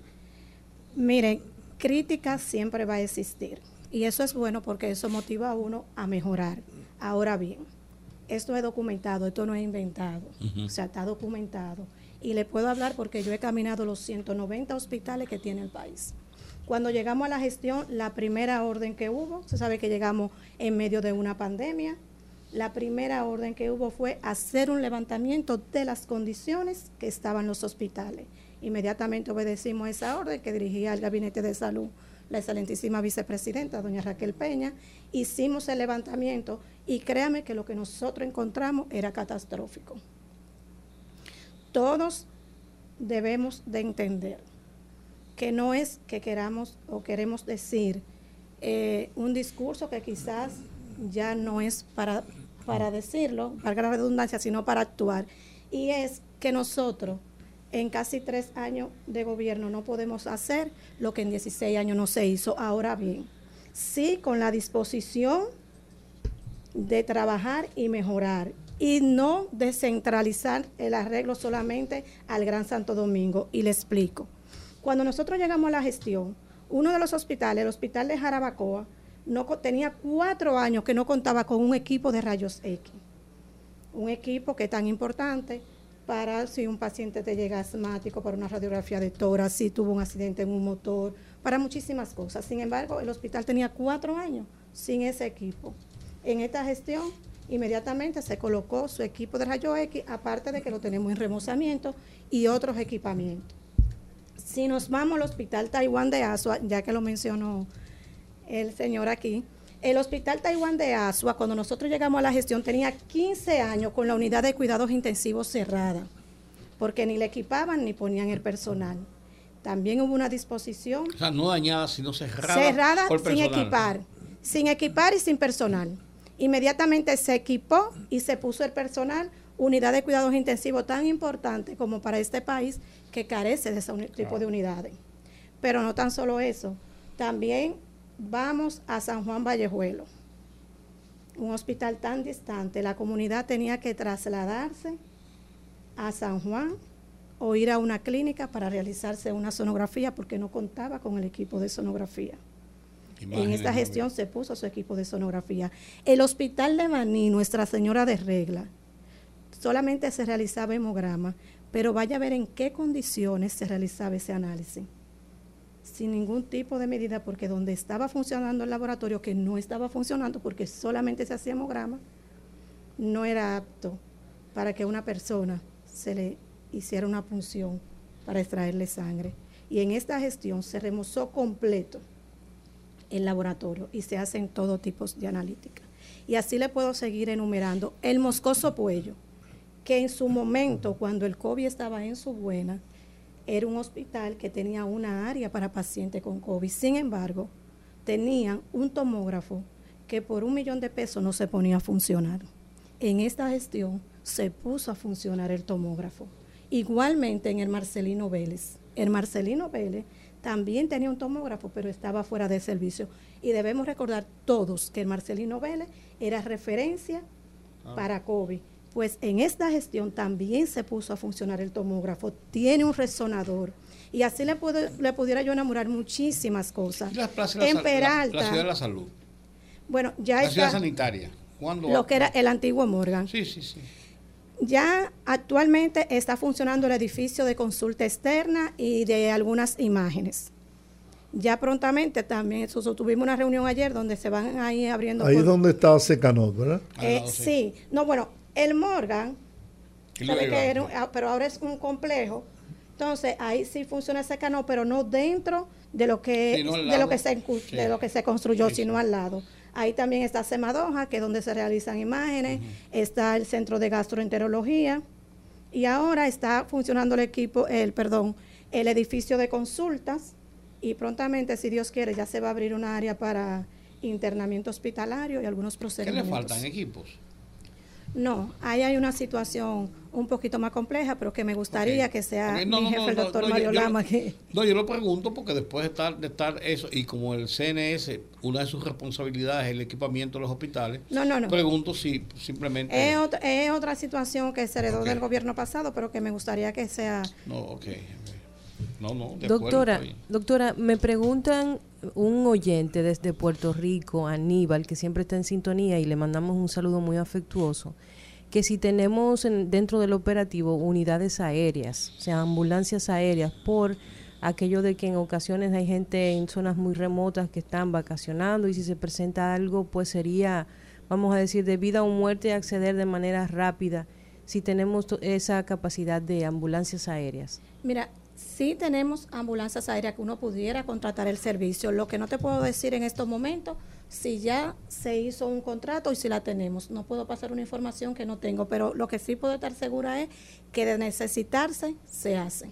Miren, crítica siempre va a existir y eso es bueno porque eso motiva a uno a mejorar. Ahora bien, esto es documentado, esto no es inventado, o sea, está documentado y le puedo hablar porque yo he caminado los 190 hospitales que tiene el país. Cuando llegamos a la gestión, la primera orden que hubo, se sabe que llegamos en medio de una pandemia, la primera orden que hubo fue hacer un levantamiento de las condiciones que estaban los hospitales. Inmediatamente obedecimos esa orden que dirigía el Gabinete de Salud la excelentísima vicepresidenta, doña Raquel Peña, hicimos el levantamiento y créame que lo que nosotros encontramos era catastrófico todos debemos de entender que no es que queramos o queremos decir eh, un discurso que quizás ya no es para, para decirlo, para la redundancia, sino para actuar. Y es que nosotros en casi tres años de gobierno no podemos hacer lo que en 16 años no se hizo. Ahora bien, sí con la disposición de trabajar y mejorar y no descentralizar el arreglo solamente al Gran Santo Domingo. Y le explico. Cuando nosotros llegamos a la gestión, uno de los hospitales, el hospital de Jarabacoa, no, tenía cuatro años que no contaba con un equipo de rayos X. Un equipo que es tan importante para si un paciente te llega asmático, para una radiografía de tórax, si tuvo un accidente en un motor, para muchísimas cosas. Sin embargo, el hospital tenía cuatro años sin ese equipo. En esta gestión inmediatamente se colocó su equipo de rayo X, aparte de que lo tenemos en remozamiento y otros equipamientos. Si nos vamos al Hospital Taiwán de Asua, ya que lo mencionó el señor aquí, el Hospital Taiwán de Asua, cuando nosotros llegamos a la gestión, tenía 15 años con la unidad de cuidados intensivos cerrada, porque ni le equipaban ni ponían el personal. También hubo una disposición.
O sea, no dañada, sino cerrada.
Cerrada sin equipar, sin equipar y sin personal. Inmediatamente se equipó y se puso el personal, unidad de cuidados intensivos tan importante como para este país que carece de ese tipo de unidades. Pero no tan solo eso, también vamos a San Juan Vallejuelo, un hospital tan distante. La comunidad tenía que trasladarse a San Juan o ir a una clínica para realizarse una sonografía porque no contaba con el equipo de sonografía en esta gestión se puso su equipo de sonografía. El hospital de Maní, Nuestra Señora de Regla, solamente se realizaba hemograma, pero vaya a ver en qué condiciones se realizaba ese análisis. Sin ningún tipo de medida, porque donde estaba funcionando el laboratorio, que no estaba funcionando porque solamente se hacía hemograma, no era apto para que una persona se le hiciera una punción para extraerle sangre. Y en esta gestión se remozó completo el laboratorio y se hacen todo tipo de analítica. Y así le puedo seguir enumerando. El Moscoso Puello, que en su momento, cuando el COVID estaba en su buena, era un hospital que tenía una área para pacientes con COVID. Sin embargo, tenían un tomógrafo que por un millón de pesos no se ponía a funcionar. En esta gestión se puso a funcionar el tomógrafo. Igualmente en el Marcelino Vélez. El Marcelino Vélez también tenía un tomógrafo, pero estaba fuera de servicio. Y debemos recordar todos que el Marcelino Vélez era referencia ah. para COVID. Pues en esta gestión también se puso a funcionar el tomógrafo. Tiene un resonador. Y así le, le pudiera yo enamorar muchísimas cosas.
en Peralta. La, ciudad de la salud.
Bueno, ya
la ciudad sanitaria.
Lo que era el antiguo Morgan.
Sí, sí, sí.
Ya actualmente está funcionando el edificio de consulta externa y de algunas imágenes. Ya prontamente también, tuvimos una reunión ayer donde se van ahí abriendo.
Ahí es donde está Secanot, ¿verdad?
Eh, sí. no, bueno, el Morgan, ah, pero ahora es un complejo. Entonces ahí sí funciona Secanot, pero no dentro de lo que, de lo que se, de lo que se construyó, sino al lado. Ahí también está Semadoja, que es donde se realizan imágenes, está el Centro de Gastroenterología. Y ahora está funcionando el equipo, el perdón, el edificio de consultas. Y prontamente, si Dios quiere, ya se va a abrir un área para internamiento hospitalario y algunos procedimientos.
¿Qué le faltan equipos?
No, ahí hay una situación un poquito más compleja, pero que me gustaría que sea mi jefe, el doctor Mario Lama. que...
No, yo lo pregunto porque después de estar, de estar eso, y como el CNS, una de sus responsabilidades es el equipamiento de los hospitales,
no, no, no.
pregunto si simplemente...
Es otra, es otra situación que se heredó del gobierno pasado, pero que me gustaría que sea...
No, ok. No, no,
doctora, doctora, me preguntan un oyente desde Puerto Rico, Aníbal, que siempre está en sintonía y le mandamos un saludo muy afectuoso, que si tenemos dentro del operativo unidades aéreas, o sea, ambulancias aéreas, por aquello de que en ocasiones hay gente en zonas muy remotas que están vacacionando y si se presenta algo, pues sería, vamos a decir, de vida o muerte acceder de manera rápida si tenemos esa capacidad de ambulancias aéreas.
Mira, Sí tenemos ambulancias aéreas que uno pudiera contratar el servicio. Lo que no te puedo decir en estos momentos, si ya se hizo un contrato y si la tenemos. No puedo pasar una información que no tengo, pero lo que sí puedo estar segura es que de necesitarse, se hace.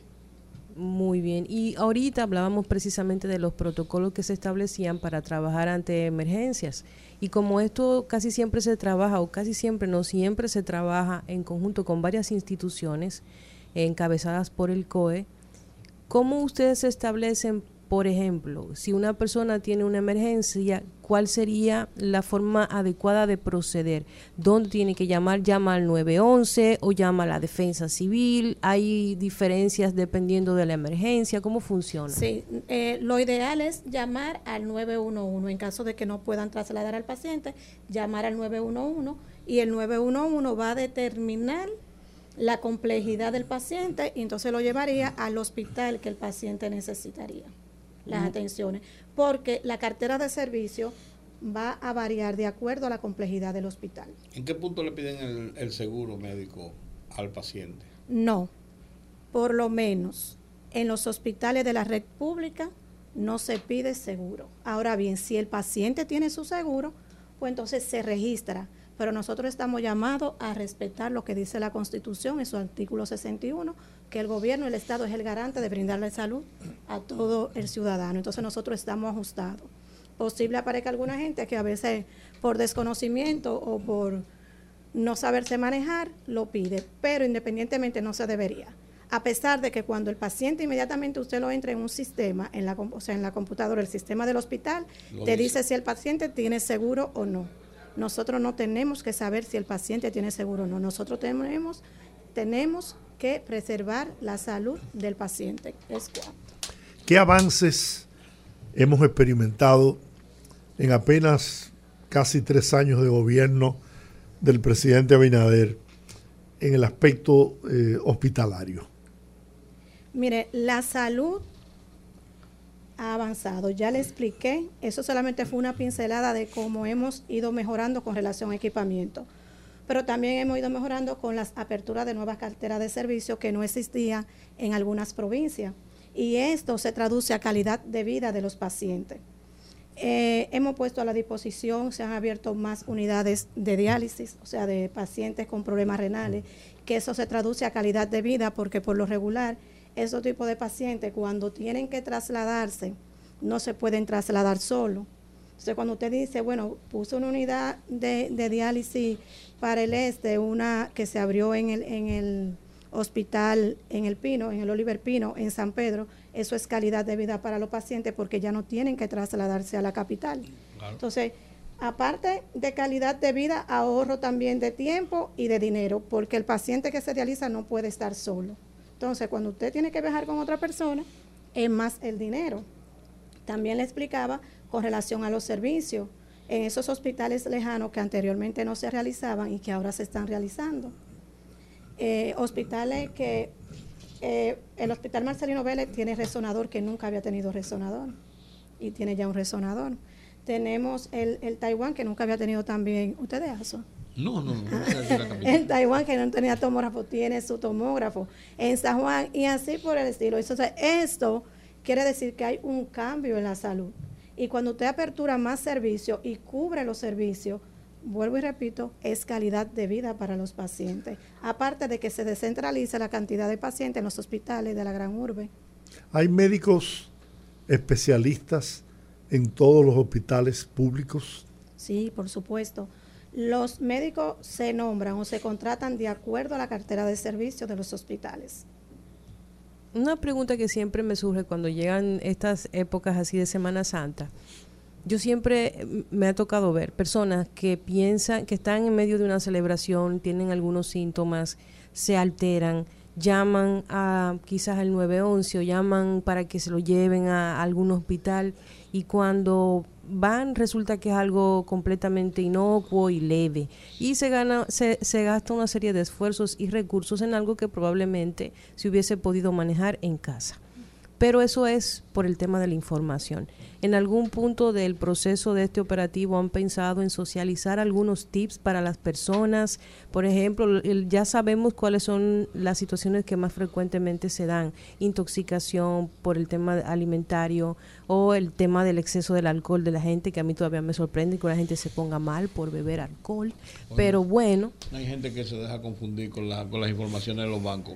Muy bien. Y ahorita hablábamos precisamente de los protocolos que se establecían para trabajar ante emergencias. Y como esto casi siempre se trabaja, o casi siempre, no siempre se trabaja en conjunto con varias instituciones encabezadas por el COE, ¿Cómo ustedes establecen, por ejemplo, si una persona tiene una emergencia, cuál sería la forma adecuada de proceder? ¿Dónde tiene que llamar? ¿Llama al 911 o llama a la defensa civil? ¿Hay diferencias dependiendo de la emergencia? ¿Cómo funciona?
Sí, eh, lo ideal es llamar al 911 en caso de que no puedan trasladar al paciente, llamar al 911 y el 911 va a determinar la complejidad del paciente y entonces lo llevaría al hospital que el paciente necesitaría, las atenciones, porque la cartera de servicio va a variar de acuerdo a la complejidad del hospital.
¿En qué punto le piden el, seguro médico al paciente?
No, por lo menos en los hospitales de la red pública no se pide seguro. Ahora bien, si el paciente tiene su seguro, pues entonces se registra pero nosotros estamos llamados a respetar lo que dice la Constitución en su artículo 61, que el gobierno, el Estado es el garante de brindarle salud a todo el ciudadano. Entonces nosotros estamos ajustados. Posible aparezca alguna gente que a veces por desconocimiento o por no saberse manejar lo pide, pero independientemente no se debería. A pesar de que cuando el paciente inmediatamente usted lo entra en un sistema, en la, o sea, en la computadora, el sistema del hospital, te dice si el paciente tiene seguro o no nosotros no tenemos que saber si el paciente tiene seguro o no. Nosotros tenemos, tenemos que preservar la salud del paciente. Es
¿Qué avances hemos experimentado en apenas casi tres años de gobierno del presidente Abinader en el aspecto eh, hospitalario?
Mire, la salud ha avanzado. Ya le expliqué, eso solamente fue una pincelada de cómo hemos ido mejorando con relación a equipamiento. Pero también hemos ido mejorando con las aperturas de nuevas carteras de servicio que no existían en algunas provincias. Y esto se traduce a calidad de vida de los pacientes. Eh, hemos puesto a la disposición, se han abierto más unidades de diálisis, o sea, de pacientes con problemas renales, que eso se traduce a calidad de vida porque por lo regular esos tipos de pacientes cuando tienen que trasladarse, no se pueden trasladar solo, Entonces, cuando usted dice, bueno, puso una unidad de, de diálisis para el este, una que se abrió en el, en el hospital en el Pino, en el Oliver Pino, en San Pedro, eso es calidad de vida para los pacientes porque ya no tienen que trasladarse a la capital. Entonces, aparte de calidad de vida, ahorro también de tiempo y de dinero, porque el paciente que se dializa no puede estar solo. Entonces, cuando usted tiene que viajar con otra persona, es más el dinero. También le explicaba con relación a los servicios en esos hospitales lejanos que anteriormente no se realizaban y que ahora se están realizando. Eh, hospitales que eh, el Hospital Marcelino Vélez tiene resonador que nunca había tenido resonador y tiene ya un resonador. Tenemos el, el Taiwán que nunca había tenido también, ¿ustedes eso?
No, no, no.
en Taiwán, que no tenía tomógrafo, tiene su tomógrafo. En San Juan, y así por el estilo. Entonces, esto quiere decir que hay un cambio en la salud. Y cuando usted apertura más servicios y cubre los servicios, vuelvo y repito, es calidad de vida para los pacientes. Aparte de que se descentraliza la cantidad de pacientes en los hospitales de la gran urbe.
Hay médicos especialistas en todos los hospitales públicos.
Sí, por supuesto. Los médicos se nombran o se contratan de acuerdo a la cartera de servicios de los hospitales.
Una pregunta que siempre me surge cuando llegan estas épocas así de Semana Santa. Yo siempre me ha tocado ver personas que piensan que están en medio de una celebración, tienen algunos síntomas, se alteran, llaman a quizás al 911 o llaman para que se lo lleven a algún hospital y cuando van resulta que es algo completamente inocuo y leve. Y se gana se, se gasta una serie de esfuerzos y recursos en algo que probablemente se hubiese podido manejar en casa. Pero eso es por el tema de la información en algún punto del proceso de este operativo han pensado en socializar algunos tips para las personas? Por ejemplo, ya sabemos cuáles son las situaciones que más frecuentemente se dan, intoxicación por el tema alimentario o el tema del exceso del alcohol de la gente, que a mí todavía me sorprende que la gente se ponga mal por beber alcohol, pero bueno.
Hay gente que se deja confundir con, la, con las informaciones de los bancos.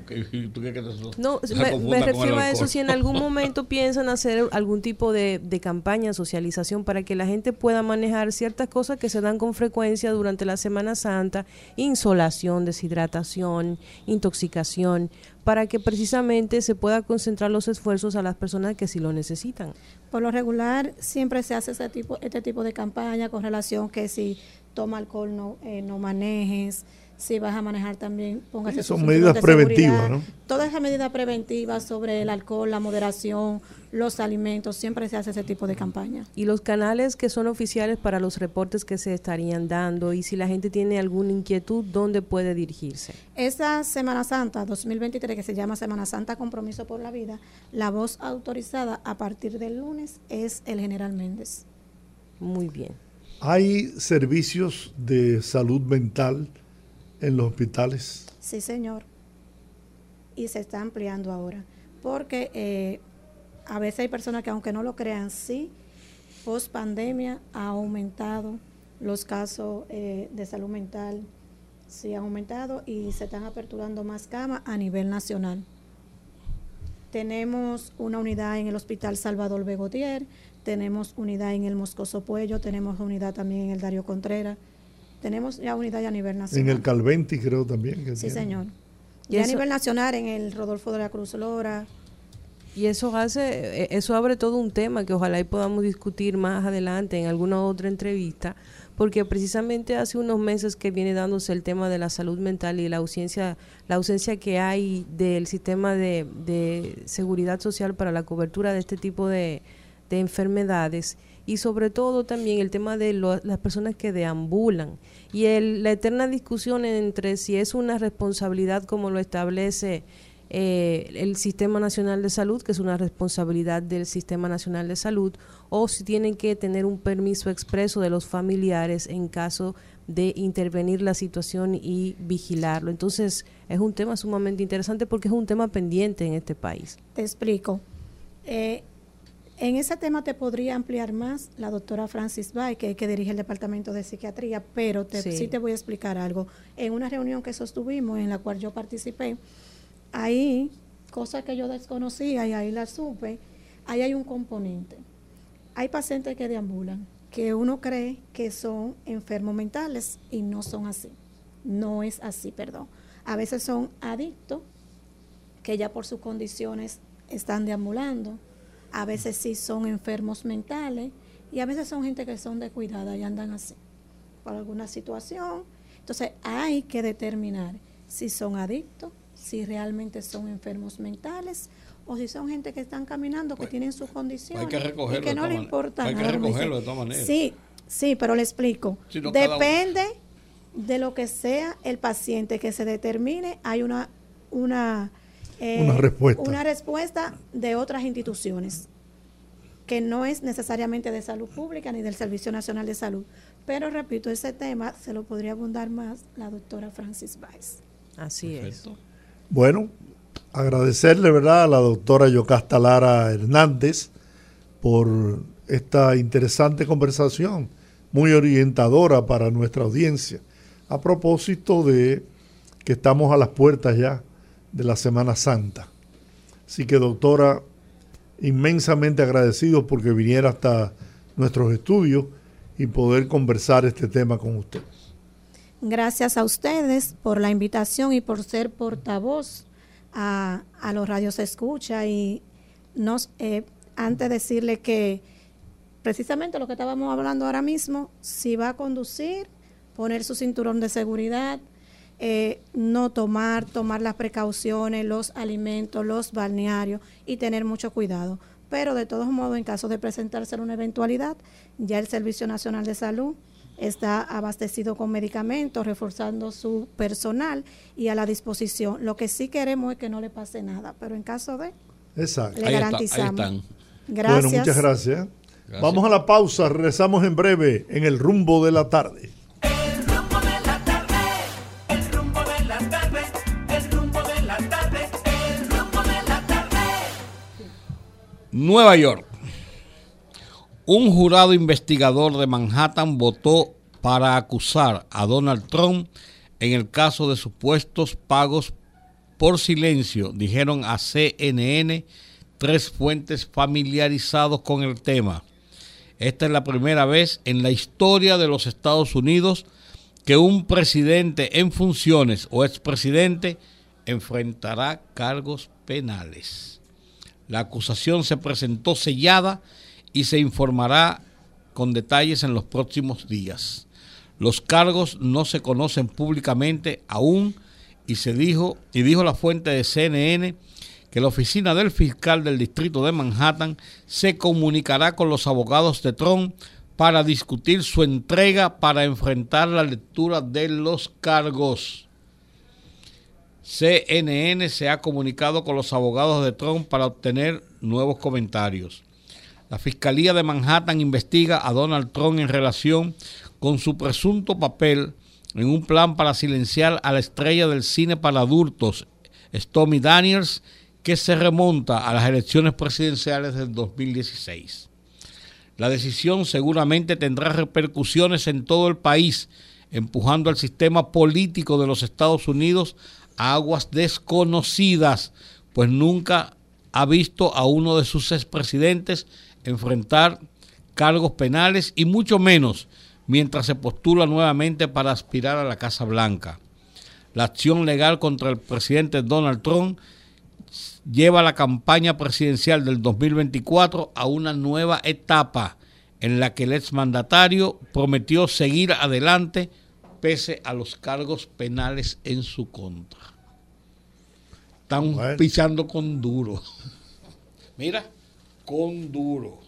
¿Tú qué,
no, me, refiero a eso si en algún momento piensan hacer algún tipo de, de campaña campaña, socialización, para que la gente pueda manejar ciertas cosas que se dan con frecuencia durante la Semana Santa, insolación, deshidratación, intoxicación, para que precisamente se pueda concentrar los esfuerzos a las personas que sí lo necesitan.
Por lo regular, siempre se hace este tipo de campaña con relación que si toma alcohol no, eh, no manejes, si vas a manejar también, póngase
Son medidas preventivas, ¿no?
Todas esas medidas preventivas sobre el alcohol, la moderación, los alimentos, siempre se hace ese tipo de campaña.
Y los canales que son oficiales para los reportes que se estarían dando y si la gente tiene alguna inquietud, ¿dónde puede dirigirse?
Esta Semana Santa 2023, que se llama Semana Santa Compromiso por la Vida, la voz autorizada a partir del lunes es el general Méndez.
Muy bien.
¿Hay servicios de salud mental? En los hospitales?
Sí, señor. Y se está ampliando ahora. Porque eh, a veces hay personas que aunque no lo crean, sí, post pandemia ha aumentado los casos eh, de salud mental, sí ha aumentado y se están aperturando más camas a nivel nacional. Tenemos una unidad en el Hospital Salvador Begotier, tenemos unidad en el Moscoso Puello, tenemos unidad también en el Dario Contreras tenemos ya unidad a nivel nacional.
En el Calventi creo también.
sí, señor. Y, a nivel nacional en el Rodolfo de la Cruz Lora.
Y eso hace, eh, eso abre todo un tema que ojalá y podamos discutir más adelante en alguna otra entrevista, porque precisamente hace unos meses que viene dándose el tema de la salud mental y la ausencia, la ausencia que hay del sistema de, de seguridad social para la cobertura de este tipo de, de enfermedades y sobre todo también el tema de las personas que deambulan y el, la eterna discusión entre si es una responsabilidad como lo establece eh, el Sistema Nacional de Salud, que es una responsabilidad del Sistema Nacional de Salud, o si tienen que tener un permiso expreso de los familiares en caso de intervenir la situación y vigilarlo. Entonces, es un tema sumamente interesante porque es un tema pendiente en este país.
Te explico. Eh, en ese tema te podría ampliar más la doctora Francis Bay, que, que dirige el Departamento de Psiquiatría, pero sí. te voy a explicar algo. En una reunión que sostuvimos, en la cual yo participé, ahí, cosa que yo desconocía y ahí la supe, ahí hay un componente. Hay pacientes que deambulan, que uno cree que son enfermos mentales y no son así. No es así, perdón. A veces son adictos que ya por sus condiciones están deambulando. A veces sí son enfermos mentales y a veces son gente que son descuidada y andan así por alguna situación. Entonces hay que determinar si son adictos, si realmente son enfermos mentales o si son gente que están caminando, que tienen sus condiciones
hay que recogerlo
y que no le importa
Hay que
nada.
recogerlo de todas maneras.
Sí, sí, pero le explico.
Si no,
Depende de lo que sea el paciente que se determine, hay una una eh,
Una respuesta.
una respuesta de otras instituciones que no es necesariamente de salud pública ni del Servicio Nacional de Salud. Pero repito, ese tema se lo podría abundar más la doctora Francis Weiss.
Así es.
Bueno, agradecerle, ¿verdad?, a la doctora Yocasta Lara Hernández por esta interesante conversación, muy orientadora para nuestra audiencia, a propósito de que estamos a las puertas ya de la Semana Santa. Así que, doctora, inmensamente agradecidos porque viniera hasta nuestros estudios y poder conversar este tema con usted.
Gracias a ustedes por la invitación y por ser portavoz a, a los radios escucha y nos eh, antes decirle que precisamente lo que estábamos hablando ahora mismo, si va a conducir, poner su cinturón de seguridad, eh, no tomar, tomar las precauciones, los alimentos, los balnearios y tener mucho cuidado. Pero de todos modos, en caso de presentarse una eventualidad, ya el Servicio Nacional de Salud está abastecido con medicamentos, reforzando su personal y a la disposición. Lo que sí queremos es que no le pase nada, pero en caso de,
Exacto.
le
Ahí está- ahí
garantizamos.
están.
Gracias.
Bueno, muchas gracias.
Gracias.
Vamos a la pausa, regresamos en breve en el rumbo de la tarde.
Nueva York. Un jurado investigador de Manhattan votó para acusar a Donald Trump en el caso de supuestos pagos por silencio, dijeron a CNN tres fuentes familiarizados con el tema. Esta es la primera vez en la historia de los Estados Unidos que un presidente en funciones o expresidente enfrentará cargos penales. La acusación se presentó sellada y se informará con detalles en los próximos días. Los cargos no se conocen públicamente aún y se dijo y dijo la fuente de CNN que la oficina del fiscal del distrito de Manhattan se comunicará con los abogados de Trump para discutir su entrega para enfrentar la lectura de los cargos. CNN se ha comunicado con los abogados de Trump para obtener nuevos comentarios. La Fiscalía de Manhattan investiga a Donald Trump en relación con su presunto papel en un plan para silenciar a la estrella del cine para adultos, Stormy Daniels, que se remonta a las elecciones presidenciales del 2016. La decisión seguramente tendrá repercusiones en todo el país, empujando al sistema político de los Estados Unidos aguas desconocidas, pues nunca ha visto a uno de sus expresidentes enfrentar cargos penales y mucho menos mientras se postula nuevamente para aspirar a la Casa Blanca. La acción legal contra el presidente Donald Trump lleva la campaña presidencial del 2024 a una nueva etapa en la que el exmandatario prometió seguir adelante pese a los cargos penales en su contra. Están
Bueno.
pichando con duro. Mira, con duro.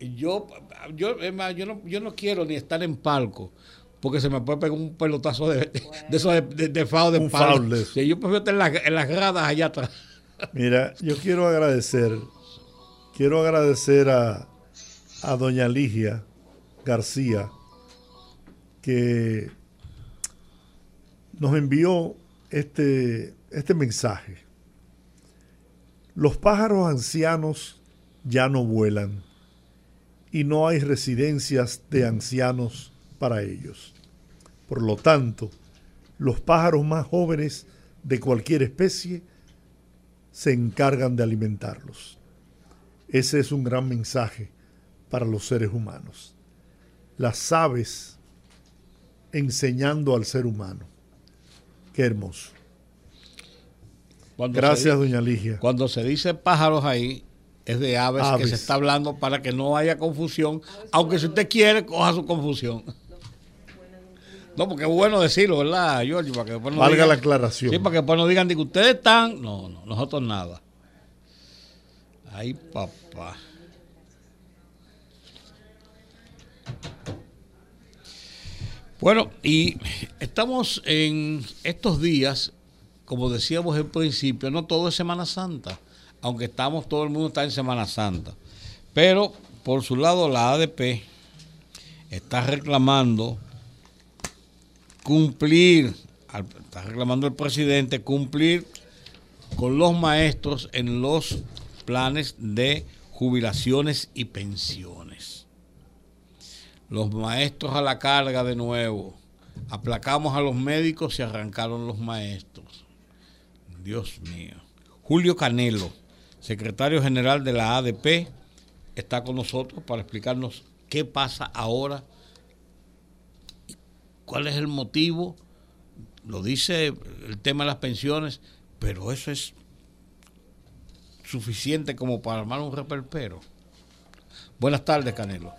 Yo, yo, yo, no, yo no quiero ni estar en palco porque se me puede pegar un pelotazo de, de, de esos de, de, de foul de
Un
palo.
eso.
Sí, yo prefiero estar en, la- en las gradas allá atrás.
Mira, yo quiero agradecer, quiero agradecer a, a doña Ligia García que nos envió este, este mensaje. Los pájaros ancianos ya no vuelan y no hay residencias de ancianos para ellos. Por lo tanto, los pájaros más jóvenes de cualquier especie se encargan de alimentarlos. Ese es un gran mensaje para los seres humanos. las aves enseñando al ser humano. Qué hermoso.
Cuando
Gracias,
se,
doña Ligia.
Cuando se dice pájaros ahí, es de aves, que se está hablando para que no haya confusión. Aunque si usted quiere, coja su confusión. No, porque es bueno decirlo, ¿verdad, Giorgio? Para que después no
Valga
digan-
la aclaración.
Sí, para que después no digan de que ustedes están. No, no, nosotros nada. Ay, papá. Bueno, y estamos en estos días, como decíamos al principio, no todo es Semana Santa, aunque estamos, todo el mundo está en Semana Santa. Pero, por su lado, la ADP está reclamando cumplir, está reclamando el presidente cumplir con los maestros en los planes de jubilaciones y pensiones. Los maestros a la carga de nuevo. Aplacamos a los médicos y arrancaron los maestros. Dios mío. Julio Canelo, secretario general de la ADP, está con nosotros para explicarnos qué pasa ahora cuál es el motivo, lo dice el tema de las pensiones, pero eso es suficiente como para armar un reperpero. Buenas tardes, Canelo.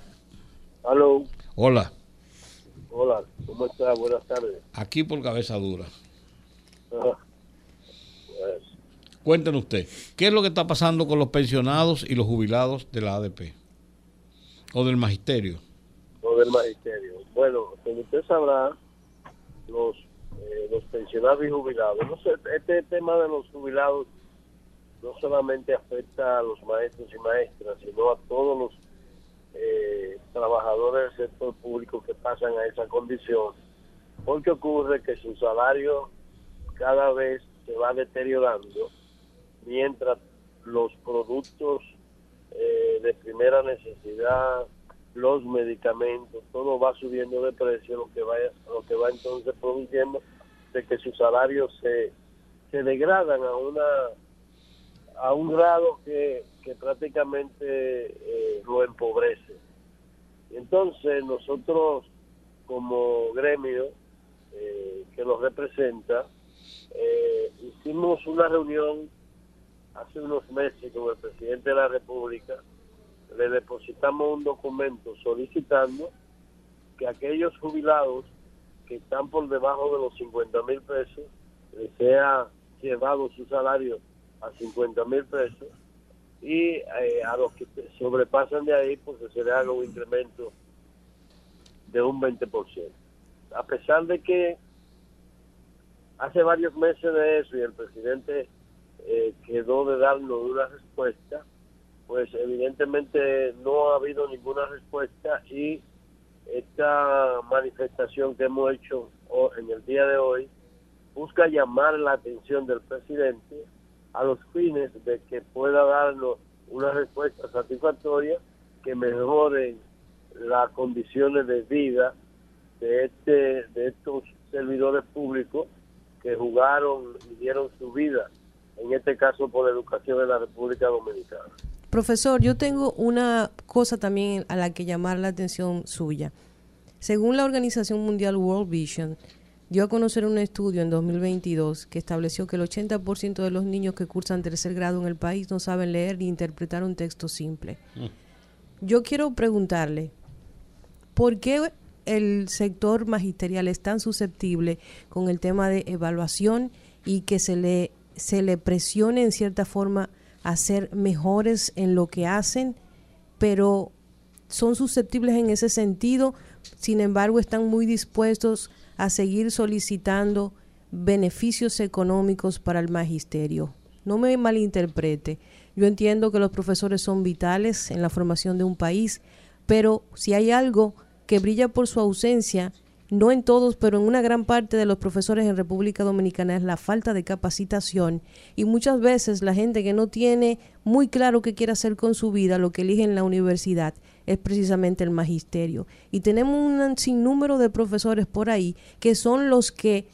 Aló,
Hola,
hola, ¿cómo está? Buenas tardes.
aquí por cabeza dura.
Ajá. Pues,
Cuéntenos usted, ¿qué es lo que está pasando con los pensionados y los jubilados de la ADP? O del magisterio.
lo del magisterio. Bueno, como usted sabrá, los, eh, los pensionados y jubilados, no sé, este tema de los jubilados no solamente afecta a los maestros y maestras, sino a todos los eh, trabajadores del sector público que pasan a esa condición, porque ocurre que su salario cada vez se va deteriorando, mientras los productos eh, de primera necesidad, los medicamentos, todo va subiendo de precio, lo que va, lo que va entonces produciendo de que sus salarios se, se degradan a una a un grado que, que prácticamente eh, lo empobrece. Entonces nosotros como gremio eh, que nos representa, eh, hicimos una reunión hace unos meses con el presidente de la República, le depositamos un documento solicitando que aquellos jubilados que están por debajo de los 50 mil pesos les sea llevado su salario a 50 mil pesos y eh, a los que sobrepasan de ahí pues se le haga un incremento de un 20%. A pesar de que hace varios meses de eso y el presidente eh, quedó de darnos una respuesta, pues evidentemente no ha habido ninguna respuesta y esta manifestación que hemos hecho ho- en el día de hoy busca llamar la atención del presidente a los fines de que pueda darnos una respuesta satisfactoria que mejore las condiciones de vida de este de estos servidores públicos que jugaron y dieron su vida en este caso por la educación en la República Dominicana.
Profesor, yo tengo una cosa también a la que llamar la atención suya. Según la Organización Mundial World Vision, dio a conocer un estudio en 2022 que estableció que el 80% de los niños que cursan tercer grado en el país no saben leer ni interpretar un texto simple. Yo quiero preguntarle, ¿por qué el sector magisterial es tan susceptible con el tema de evaluación y que se le, se le presione en cierta forma a ser mejores en lo que hacen, pero son susceptibles en ese sentido, sin embargo están muy dispuestos a seguir solicitando beneficios económicos para el magisterio. No me malinterprete, yo entiendo que los profesores son vitales en la formación de un país, pero si hay algo que brilla por su ausencia, no en todos, pero en una gran parte de los profesores en República Dominicana es la falta de capacitación y muchas veces la gente que no tiene muy claro qué quiere hacer con su vida, lo que elige en la universidad es precisamente el magisterio. Y tenemos un sinnúmero de profesores por ahí que son los que,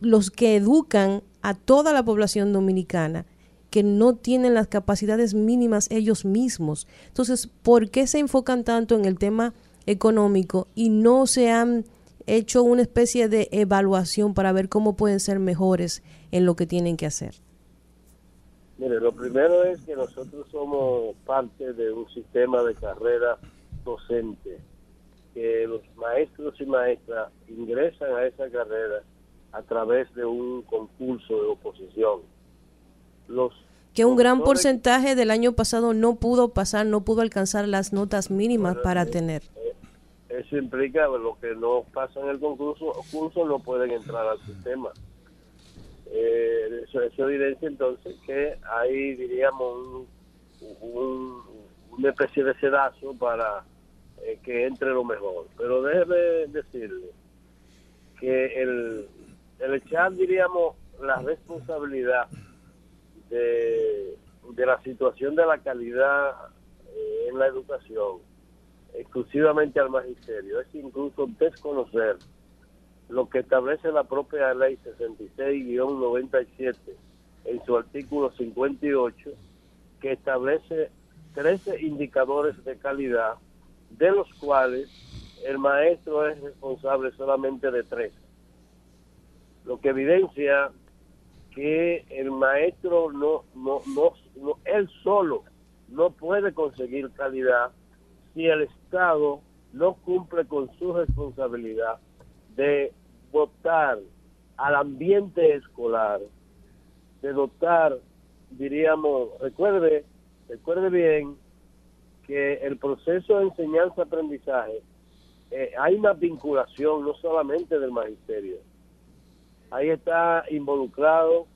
los que educan a toda la población dominicana que no tienen las capacidades mínimas ellos mismos. Entonces, ¿por qué se enfocan tanto en el tema económico y no se han hecho una especie de evaluación para ver cómo pueden ser mejores en lo que tienen que hacer?
Mire, lo primero es que nosotros somos parte de un sistema de carrera docente, que los maestros y maestras ingresan a esa carrera a través de un concurso de oposición. Los
que un gran porcentaje del año pasado no pudo pasar, no pudo alcanzar las notas mínimas para tener.
Eso implica que los que no pasan el concurso concurso no pueden entrar al sistema. Eh, eso evidencia entonces que hay, diríamos, un- un- una especie de sedazo para eh, que entre lo mejor. Pero déjeme decirle que el, el echar, diríamos, la responsabilidad de, de la situación de la calidad eh, en la educación exclusivamente al magisterio, es incluso desconocer lo que establece la propia ley 66-97 en su artículo 58, que establece 13 indicadores de calidad, de los cuales el maestro es responsable solamente de tres. Lo que evidencia que el maestro no, no, no, no él solo no puede conseguir calidad si el Estado no cumple con su responsabilidad de dotar al ambiente escolar, de dotar, diríamos, recuerde, recuerde bien que el proceso de enseñanza-aprendizaje eh, hay una vinculación no solamente del magisterio, ahí está involucrado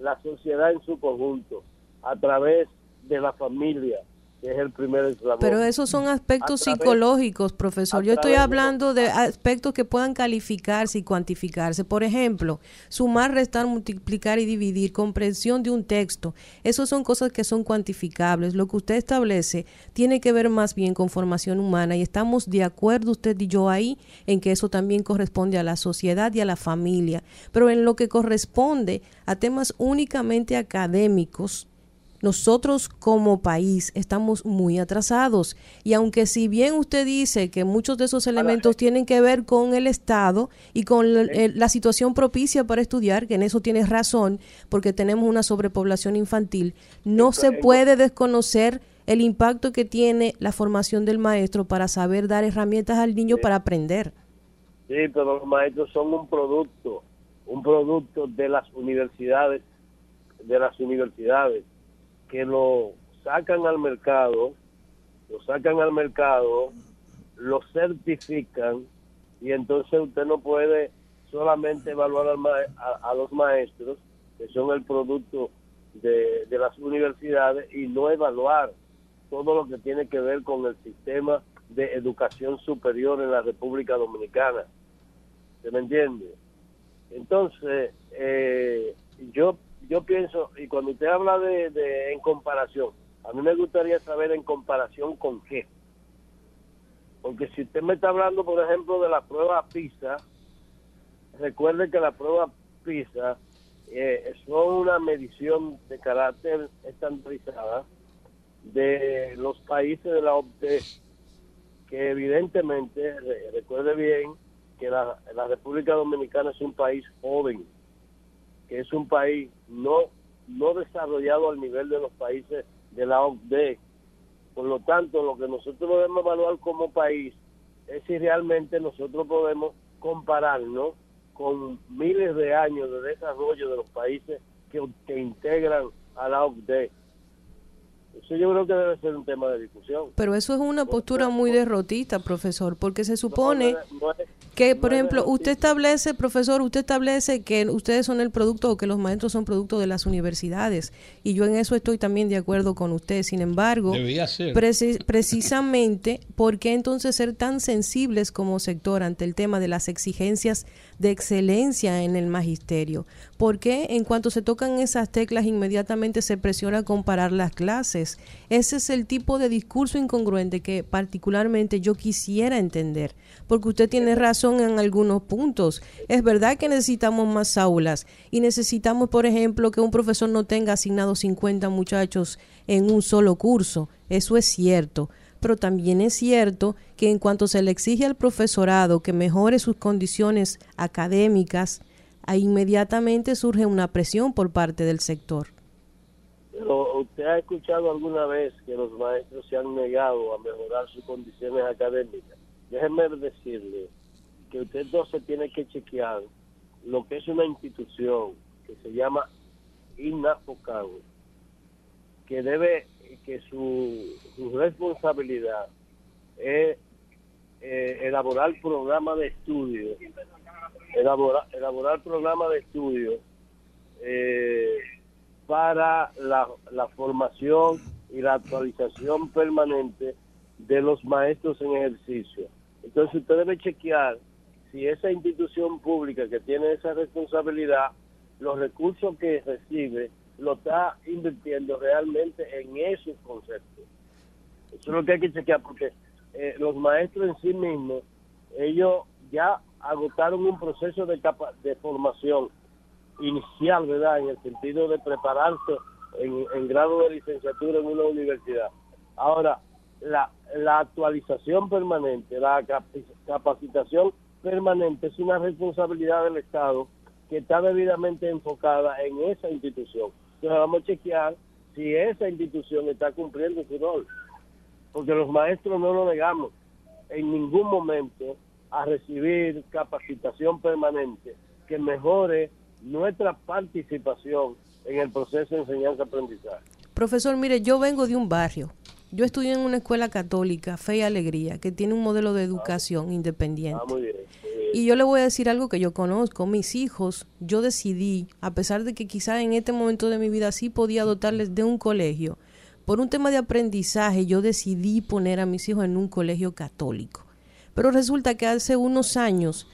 la sociedad en su conjunto, a través de la familia, que es el primer eslabón.
Pero esos son aspectos psicológicos, profesor. Yo estoy hablando de aspectos que puedan calificarse y cuantificarse. Por ejemplo, sumar, restar, multiplicar y dividir, comprensión de un texto. Esas son cosas que son cuantificables. Lo que usted establece tiene que ver más bien con formación humana y estamos de acuerdo usted y yo ahí en que eso también corresponde a la sociedad y a la familia. Pero en lo que corresponde a temas únicamente académicos, nosotros como país estamos muy atrasados. Y aunque si bien usted dice que muchos de esos elementos tienen que ver con el Estado y con la, la situación propicia para estudiar, que en eso tienes razón, porque tenemos una sobrepoblación infantil, no se puede desconocer el impacto que tiene la formación del maestro para saber dar herramientas al niño para aprender.
Sí, pero los maestros son un producto, un producto de las universidades, de las universidades que lo sacan al mercado, lo sacan al mercado, lo certifican y entonces usted no puede solamente evaluar al ma- a, los maestros que son el producto de, de las universidades y no evaluar todo lo que tiene que ver con el sistema de educación superior en la República Dominicana. ¿Se me entiende? Entonces, eh, yo yo pienso, y cuando usted habla de, de en comparación, a mí me gustaría saber en comparación con qué. Porque si usted me está hablando, por ejemplo, de la prueba PISA, recuerde que la prueba PISA eh, son una medición de carácter estandarizada de los países de la OCDE, que evidentemente, re- recuerde bien, que la, la República Dominicana es un país joven, que es un país no, no desarrollado al nivel de los países de la OCDE. Por lo tanto, lo que nosotros debemos evaluar como país es si realmente nosotros podemos compararnos con miles de años de desarrollo de los países que, que integran a la OCDE. Eso yo creo que debe ser un tema de discusión.
Pero eso es una postura muy derrotista, profesor, porque se supone... Que, por ejemplo, usted establece, profesor, usted establece que ustedes son el producto o que los maestros son producto de las universidades. Y yo en eso estoy también de acuerdo con usted. Sin embargo, preci- precisamente, ¿por qué entonces ser tan sensibles como sector ante el tema de las exigencias de excelencia en el magisterio? ¿Por qué en cuanto se tocan esas teclas inmediatamente se presiona a comparar las clases? Ese es el tipo de discurso incongruente que particularmente yo quisiera entender, porque usted tiene razón en algunos puntos. Es verdad que necesitamos más aulas y necesitamos, por ejemplo, que un profesor no tenga asignados 50 muchachos en un solo curso. Eso es cierto. Pero también es cierto que en cuanto se le exige al profesorado que mejore sus condiciones académicas, inmediatamente surge una presión por parte del sector.
Pero, ¿Usted ha escuchado alguna vez que los maestros se han negado a mejorar sus condiciones académicas? Déjeme decirle que usted entonces tiene que chequear lo que es una institución que se llama INAFOCAN, que debe, que su, su responsabilidad es eh, elaborar programas de estudio, elaborar, elaborar programas de estudio eh, para la, la formación y la actualización permanente de los maestros en ejercicio. Entonces usted debe chequear si esa institución pública que tiene esa responsabilidad, los recursos que recibe, lo está invirtiendo realmente en esos conceptos. Eso es lo que hay que chequear porque eh, los maestros en sí mismos, ellos ya agotaron un proceso de, formación inicial, ¿verdad? En el sentido de prepararse en, grado de licenciatura en una universidad. Ahora, la, actualización permanente, la capi- capacitación permanente es una responsabilidad del Estado que está debidamente enfocada en esa institución. Entonces vamos a chequear si esa institución está cumpliendo su rol. Porque los maestros no lo negamos en ningún momento a recibir capacitación permanente que mejore nuestra participación en el proceso de enseñanza-aprendizaje.
Profesor, mire, yo vengo de un barrio. Yo estudié en una escuela católica, Fe y Alegría, que tiene un modelo de educación independiente.
Ah, muy bien. muy bien.
Y yo le voy a decir algo que yo conozco. Mis hijos, yo decidí, a pesar de que quizá en este momento de mi vida sí podía dotarles de un colegio, por un tema de aprendizaje yo decidí poner a mis hijos en un colegio católico. Pero resulta que hace unos años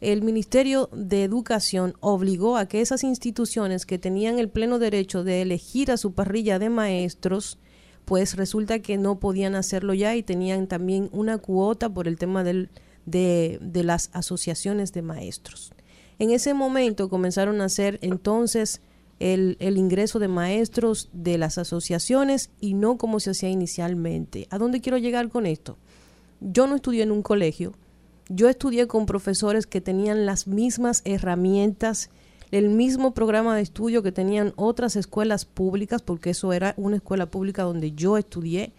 el Ministerio de Educación obligó a que esas instituciones que tenían el pleno derecho de elegir a su parrilla de maestros, pues resulta que no podían hacerlo ya y tenían también una cuota por el tema del, de, de las asociaciones de maestros. En ese momento comenzaron a hacer entonces el, el ingreso de maestros de las asociaciones y no como se hacía inicialmente. ¿A dónde quiero llegar con esto? Yo no estudié en un colegio, yo estudié con profesores que tenían las mismas herramientas, el mismo programa de estudio que tenían otras escuelas públicas, porque eso era una escuela pública donde yo estudié,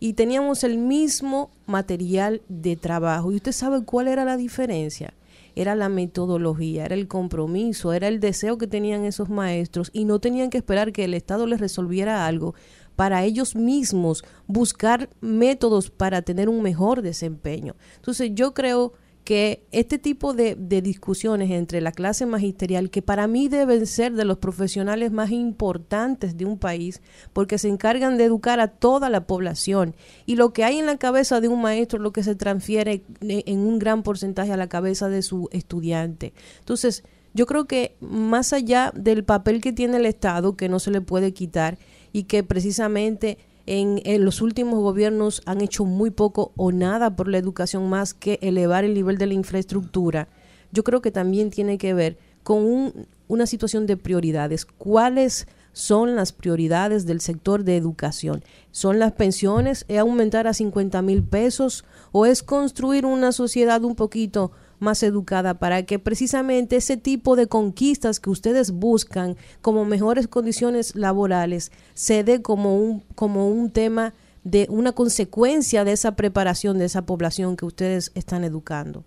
y teníamos el mismo material de trabajo. ¿Y usted sabe cuál era la diferencia? Era la metodología, era el compromiso, era el deseo que tenían esos maestros y no tenían que esperar que el Estado les resolviera algo para ellos mismos buscar métodos para tener un mejor desempeño. Entonces yo creo que este tipo de, discusiones entre la clase magisterial, que para mí deben ser de los profesionales más importantes de un país, porque se encargan de educar a toda la población, y lo que hay en la cabeza de un maestro es lo que se transfiere en un gran porcentaje a la cabeza de su estudiante. Entonces, yo creo que más allá del papel que tiene el Estado, que no se le puede quitar, y que precisamente en, los últimos gobiernos han hecho muy poco o nada por la educación más que elevar el nivel de la infraestructura, yo creo que también tiene que ver con un, una situación de prioridades. ¿Cuáles son las prioridades del sector de educación? ¿Son las pensiones? ¿Es aumentar a 50 mil pesos? ¿O es construir una sociedad un poquito más educada para que precisamente ese tipo de conquistas que ustedes buscan como mejores condiciones laborales se dé como un como un tema de una consecuencia de esa preparación de esa población que ustedes están educando.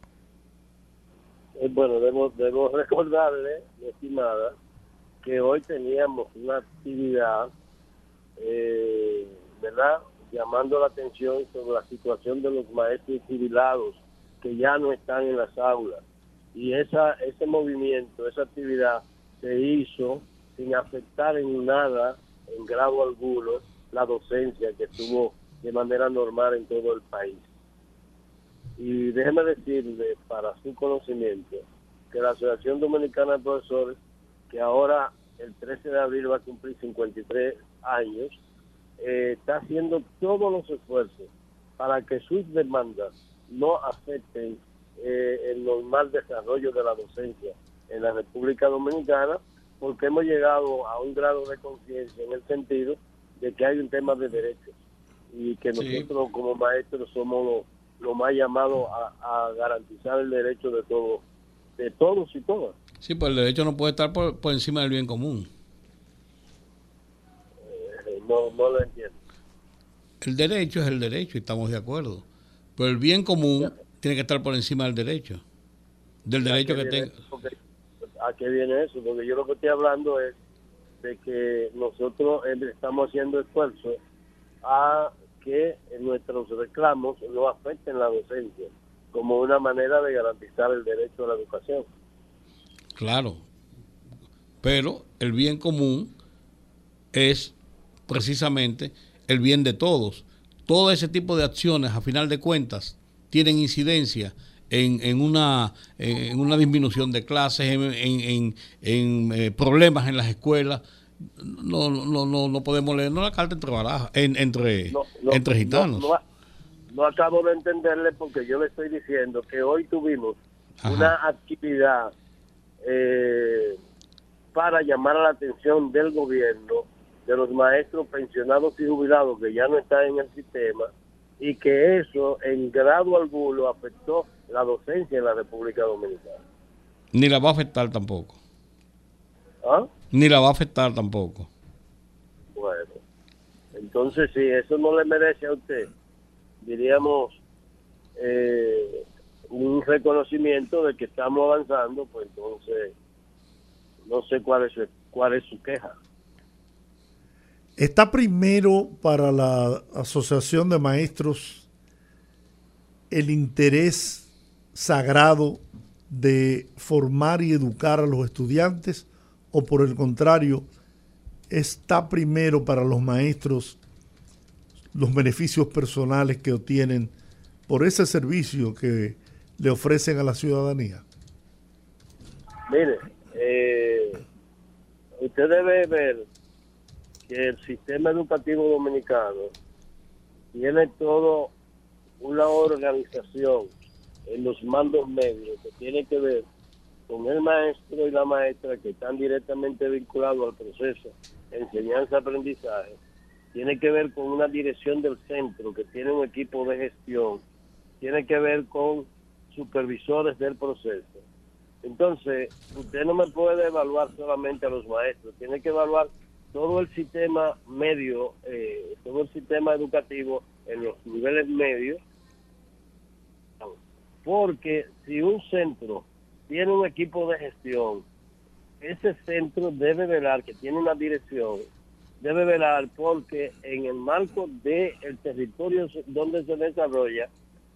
Eh, bueno, debo, debo recordarle, estimada, que hoy teníamos una actividad, eh, ¿verdad?, llamando la atención sobre la situación de los maestros jubilados que ya no están en las aulas. Y esa, ese movimiento, esa actividad se hizo sin afectar en nada, en grado alguno, la docencia que estuvo de manera normal en todo el país. Y déjeme decirle, para su conocimiento, que la Asociación Dominicana de Profesores, que ahora el 13 de abril va a cumplir 53 años, eh, está haciendo todos los esfuerzos para que sus demandas no afecten eh, el normal desarrollo de la docencia en la República Dominicana, porque hemos llegado a un grado de conciencia en el sentido de que hay un tema de derechos y que
Sí.
nosotros como maestros somos los lo más llamados a, a garantizar el derecho de todos, de todos y todas.
Sí, pues el derecho no puede estar por, por encima del bien común.
Eh, no, no lo entiendo.
El derecho es el derecho y estamos de acuerdo. Pero el bien común tiene que estar por encima del derecho. Del derecho
¿A qué
que tenga.
Porque- ¿A qué viene eso? Porque yo lo que estoy hablando es de que nosotros eh, estamos haciendo esfuerzos a que nuestros reclamos no afecten la docencia como una manera de garantizar el derecho a la educación.
Claro. Pero el bien común es precisamente el bien de todos. Todo ese tipo de acciones, a final de cuentas, tienen incidencia en, en una, en una disminución de clases, en, en- eh, problemas en las escuelas. No, no, no, no podemos leer la carta entre barajas, en- entre,
No, no,
entre gitanos.
No, no, no acabo de entenderle porque yo le estoy diciendo que hoy tuvimos
Ajá.
una actividad eh, para llamar la atención del gobierno de los maestros pensionados y jubilados que ya no están en el sistema y que eso en grado alguno afectó la docencia en la República Dominicana.
Ni la va a afectar tampoco.
¿Ah?
Ni la va a afectar tampoco.
Bueno, entonces si eso no le merece a usted, diríamos, eh, un reconocimiento de que estamos avanzando, pues entonces no sé cuál es su, cuál es su queja.
Está primero para la Asociación de Maestros el interés sagrado de formar y educar a los estudiantes o por el contrario, está primero para los maestros los beneficios personales que obtienen por ese servicio que le ofrecen a la ciudadanía.
Mire, eh, usted debe ver que el sistema educativo dominicano tiene todo una organización en los mandos medios que tiene que ver con el maestro y la maestra que están directamente vinculados al proceso de enseñanza-aprendizaje, tiene que ver con una dirección del centro que tiene un equipo de gestión, tiene que ver con supervisores del proceso. Entonces, usted no me puede evaluar solamente a los maestros, tiene que evaluar todo el sistema medio, eh, todo el sistema educativo en los niveles medios, porque si un centro tiene un equipo de gestión, ese centro debe velar, que tiene una dirección, debe velar porque en el marco del territorio donde se desarrolla,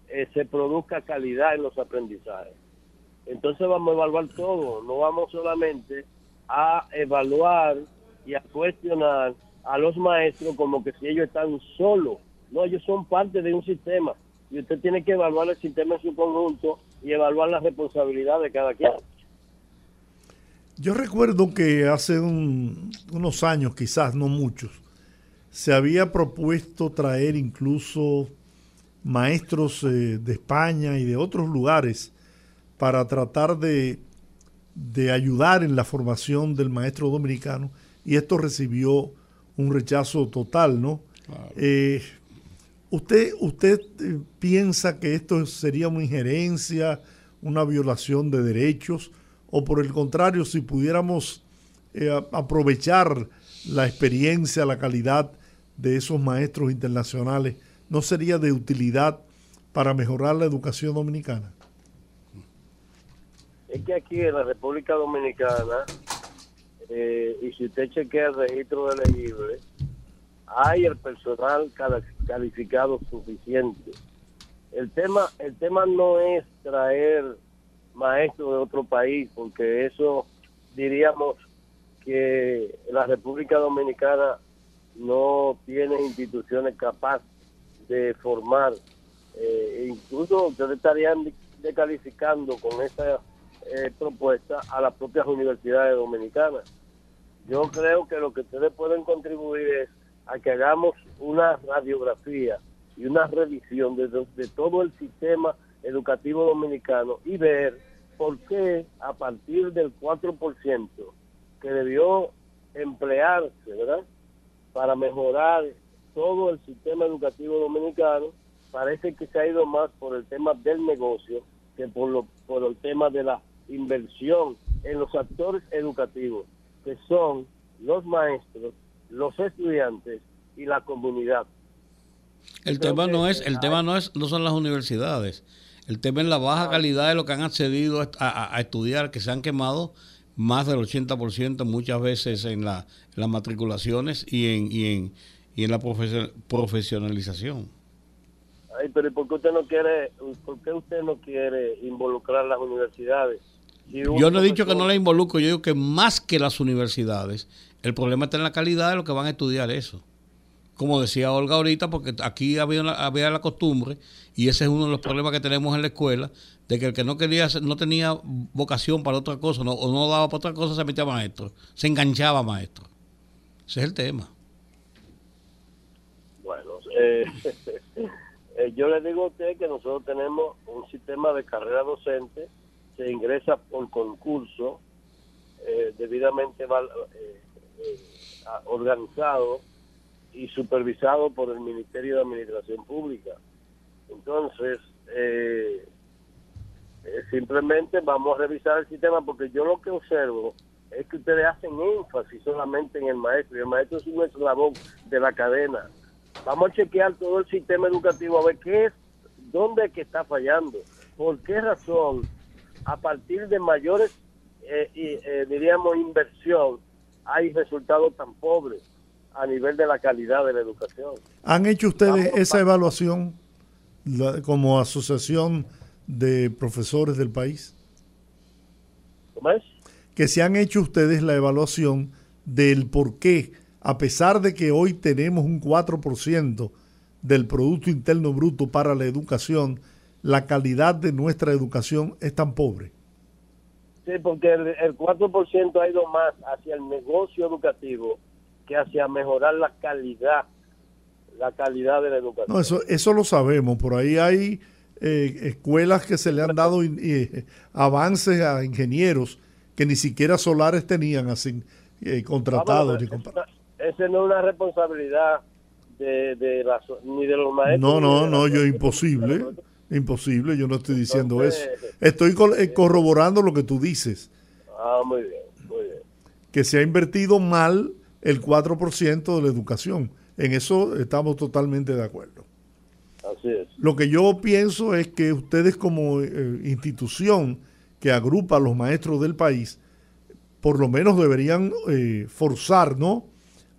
eh, se produzca calidad en los aprendizajes. Entonces vamos a evaluar todo, no vamos solamente a evaluar y a cuestionar a los maestros como que si ellos están solos. No, ellos son parte de un sistema y usted tiene que evaluar el sistema en su conjunto y evaluar la responsabilidad de cada quien.
Yo recuerdo que hace un- unos años, quizás no muchos, se había propuesto traer incluso maestros eh, de España y de otros lugares para tratar de, de ayudar en la formación del maestro dominicano y esto recibió un rechazo total, ¿no? Eh, ¿Usted, usted eh, piensa que esto sería una injerencia, una violación de derechos? ¿O por el contrario, si pudiéramos eh, aprovechar la experiencia, la calidad de esos maestros internacionales, no sería de utilidad para mejorar la educación dominicana?
Es que aquí en la República Dominicana, eh, y si usted chequea el registro de elegibles, hay el personal calificado suficiente. El tema, el tema no es traer maestros de otro país, porque eso diríamos que la República Dominicana no tiene instituciones capaces de formar. Eh, incluso ustedes estarían de- descalificando con esa eh, propuesta a las propias universidades dominicanas. Yo creo que lo que ustedes pueden contribuir es a que hagamos una radiografía y una revisión de, todo el sistema educativo dominicano y ver por qué a partir del 4% que debió emplearse, ¿verdad? Para mejorar todo el sistema educativo dominicano parece que se ha ido más por el tema del negocio que por, lo, por el tema de la inversión en los actores educativos, que son los maestros, los estudiantes y la comunidad.
El
Creo
tema no es, el tema no es, no son las universidades. El tema es la baja calidad de lo que han accedido a, a- a estudiar, que se han quemado más del 80% muchas veces en, la, en las matriculaciones y en, y en, y en la profesio- profesionalización.
Ay, pero ¿y por qué usted no quiere, por qué usted no quiere involucrar las universidades?
Yo no he dicho que no la involucro, yo digo que más que las universidades, el problema está en la calidad de lo que van a estudiar eso. Como decía Olga ahorita, porque aquí había, una- había la costumbre, y ese es uno de los problemas que tenemos en la escuela, de que el que no quería, no tenía vocación para otra cosa, no- o no daba para otra cosa, se metía a maestro, se enganchaba a maestro. Ese es el tema.
Bueno, eh, yo le digo a usted que nosotros tenemos un sistema de carrera docente, se ingresa por concurso, eh, debidamente eh, eh, organizado y supervisado por el Ministerio de Administración Pública. Entonces, eh, simplemente vamos a revisar el sistema porque yo lo que observo es que ustedes hacen énfasis solamente en el maestro y el maestro es un eslabón de la cadena. Vamos a chequear todo el sistema educativo a ver qué es, dónde es que está fallando, por qué razón, a partir de mayores, eh, eh, diríamos, inversión, hay resultados tan pobres a nivel de la calidad de la educación.
¿Han hecho ustedes
Vamos,
esa
va-
evaluación la- como asociación de profesores del país?
¿Cómo es?
Que se han hecho ustedes la evaluación del por qué, a pesar de que hoy tenemos un 4% del Producto Interno Bruto para la educación, la calidad de nuestra educación es tan pobre.
Sí, porque el, el 4% ha ido más hacia el negocio educativo que hacia mejorar la calidad, la calidad de la educación.
No, eso, eso lo sabemos. Por ahí hay eh, escuelas que se le han dado in- eh, avances a ingenieros que ni siquiera solares tenían así eh, contratados.
Vamos,
ni
esa- no es una responsabilidad de, de la ni de los maestros.
No, no, no, yo imposible. Imposible, yo no estoy diciendo eso. Estoy eh, corroborando lo que tú dices,
Ah, muy bien, muy bien.
que se ha invertido mal el 4% de la educación. En eso estamos totalmente de acuerdo.
Así es.
Lo que yo pienso es que ustedes como eh, institución que agrupa a los maestros del país, por lo menos deberían eh, forzar, ¿no?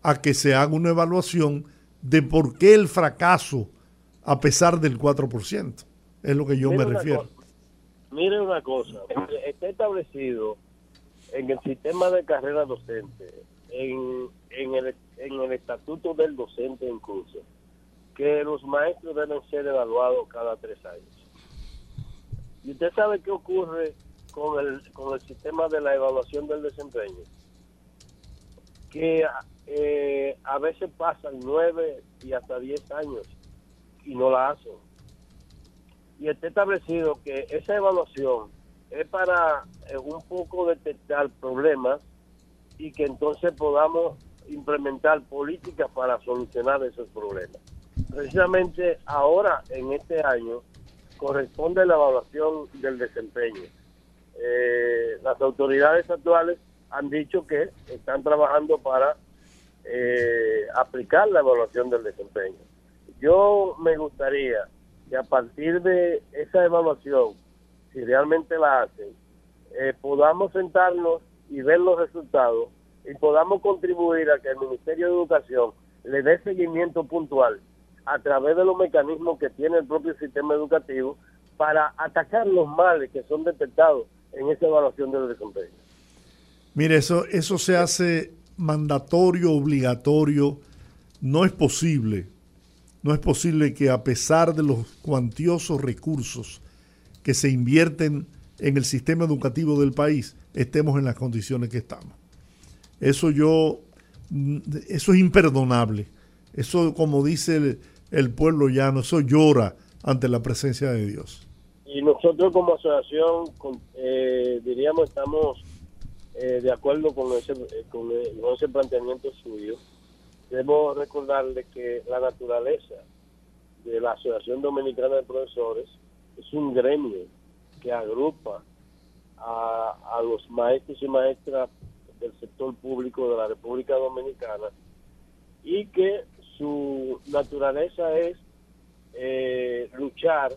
a que se haga una evaluación de por qué el fracaso a pesar del 4%. Es lo que yo
Mire
me refiero.
cosa, Mire una cosa, está establecido en el sistema de carrera docente, en, en, el, en el estatuto del docente incluso, que los maestros deben ser evaluados cada tres años. ¿Y usted sabe qué ocurre con el, con el sistema de la evaluación del desempeño? Que eh, a veces pasan nueve y hasta diez años y no la hacen y está establecido que esa evaluación es para eh, un poco detectar problemas y que entonces podamos implementar políticas para solucionar esos problemas. Precisamente ahora, en este año, corresponde la evaluación del desempeño. Eh, las autoridades actuales han dicho que están trabajando para eh, aplicar la evaluación del desempeño. Yo me gustaría que a partir de esa evaluación, si realmente la hacen, eh, podamos sentarnos y ver los resultados y podamos contribuir a que el Ministerio de Educación le dé seguimiento puntual a través de los mecanismos que tiene el propio sistema educativo para atacar los males que son detectados en esa evaluación del desempeño.
Mire, eso, eso se hace mandatorio, obligatorio. No es posible, no es posible que a pesar de los cuantiosos recursos que se invierten en el sistema educativo del país, estemos en las condiciones que estamos. Eso yo, eso es imperdonable. Eso, como dice el, pueblo llano, eso llora ante la presencia de Dios.
Y nosotros como asociación, eh, diríamos, estamos eh, de acuerdo con ese, eh, eh, con ese planteamiento suyo. Debemos recordarle que la naturaleza de la Asociación Dominicana de Profesores es un gremio que agrupa a, a los maestros y maestras del sector público de la República Dominicana y que su naturaleza es eh, luchar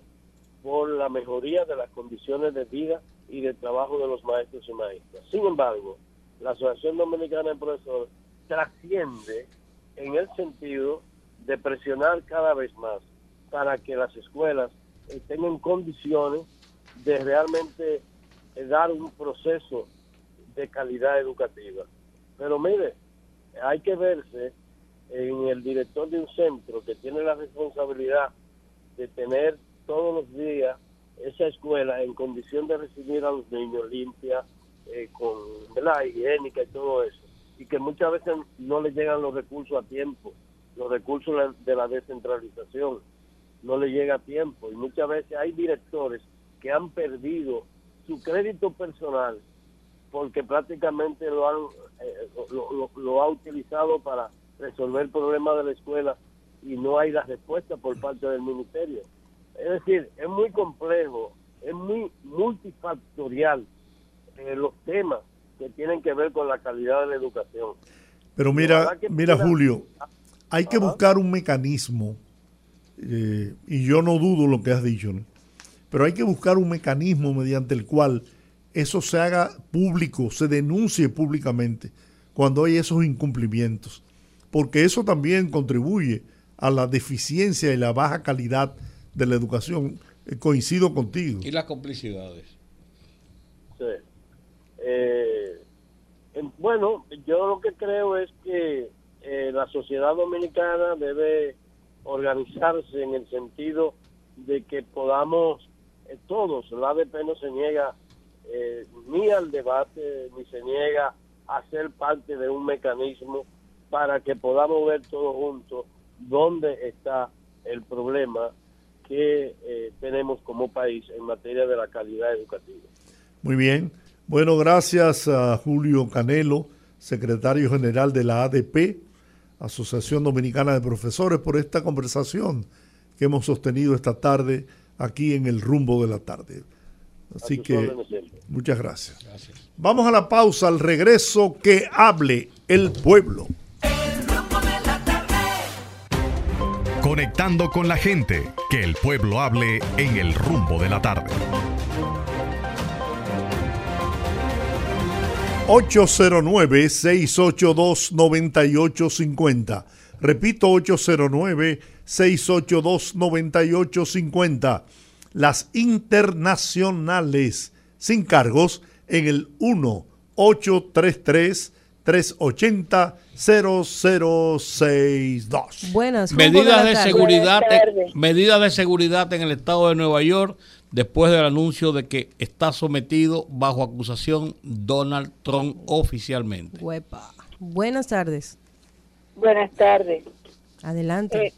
por la mejoría de las condiciones de vida y de trabajo de los maestros y maestras. Sin embargo, la Asociación Dominicana de Profesores trasciende en el sentido de presionar cada vez más para que las escuelas estén en condiciones de realmente eh, dar un proceso de calidad educativa. Pero mire, hay que verse en el director de un centro que tiene la responsabilidad de tener todos los días esa escuela en condición de recibir a los niños limpia, eh, con la higiénica y todo eso, y que muchas veces no le llegan los recursos a tiempo, los recursos de la descentralización no le llega a tiempo, y muchas veces hay directores que han perdido su crédito personal porque prácticamente lo han eh, lo, lo- lo ha utilizado para resolver problemas de la escuela y no hay la respuesta por parte del ministerio. Es decir, es muy complejo, es muy multifactorial eh, los temas que tienen que ver con la calidad de la educación.
Pero mira, mira Julio, hay que buscar un mecanismo, eh, y yo no dudo lo que has dicho, ¿no? pero hay que buscar un mecanismo mediante el cual eso se haga público, se denuncie públicamente cuando hay esos incumplimientos, porque eso también contribuye a la deficiencia y la baja calidad de la educación. Eh, coincido contigo.
Y las complicidades.
Sí. Eh, en- bueno, yo lo que creo es que eh, la sociedad dominicana debe organizarse en el sentido de que podamos eh, todos, la ADP no se niega eh, ni al debate, ni se niega a ser parte de un mecanismo para que podamos ver todos juntos dónde está el problema que eh, tenemos como país en materia de la calidad educativa.
Muy bien. Bueno, gracias a Julio Canelo, secretario general de la ADP, Asociación Dominicana de Profesores, por esta conversación que hemos sostenido esta tarde aquí en el rumbo de la tarde. Así que muchas gracias. Vamos a la pausa, al regreso, que hable el pueblo.
Conectando con la gente, que el pueblo hable en el rumbo de la tarde.
809-682-9850. Repito, 809-682-9850. Las internacionales sin cargos en el 1-833-380-0062.
Buenas,
Medidas
la
de seguridad,
Buenas tardes.
medidas de seguridad en el estado de Nueva York después del anuncio de que está sometido bajo acusación Donald Trump oficialmente.
Huepa. Buenas tardes.
Buenas tardes.
Adelante.
Eh,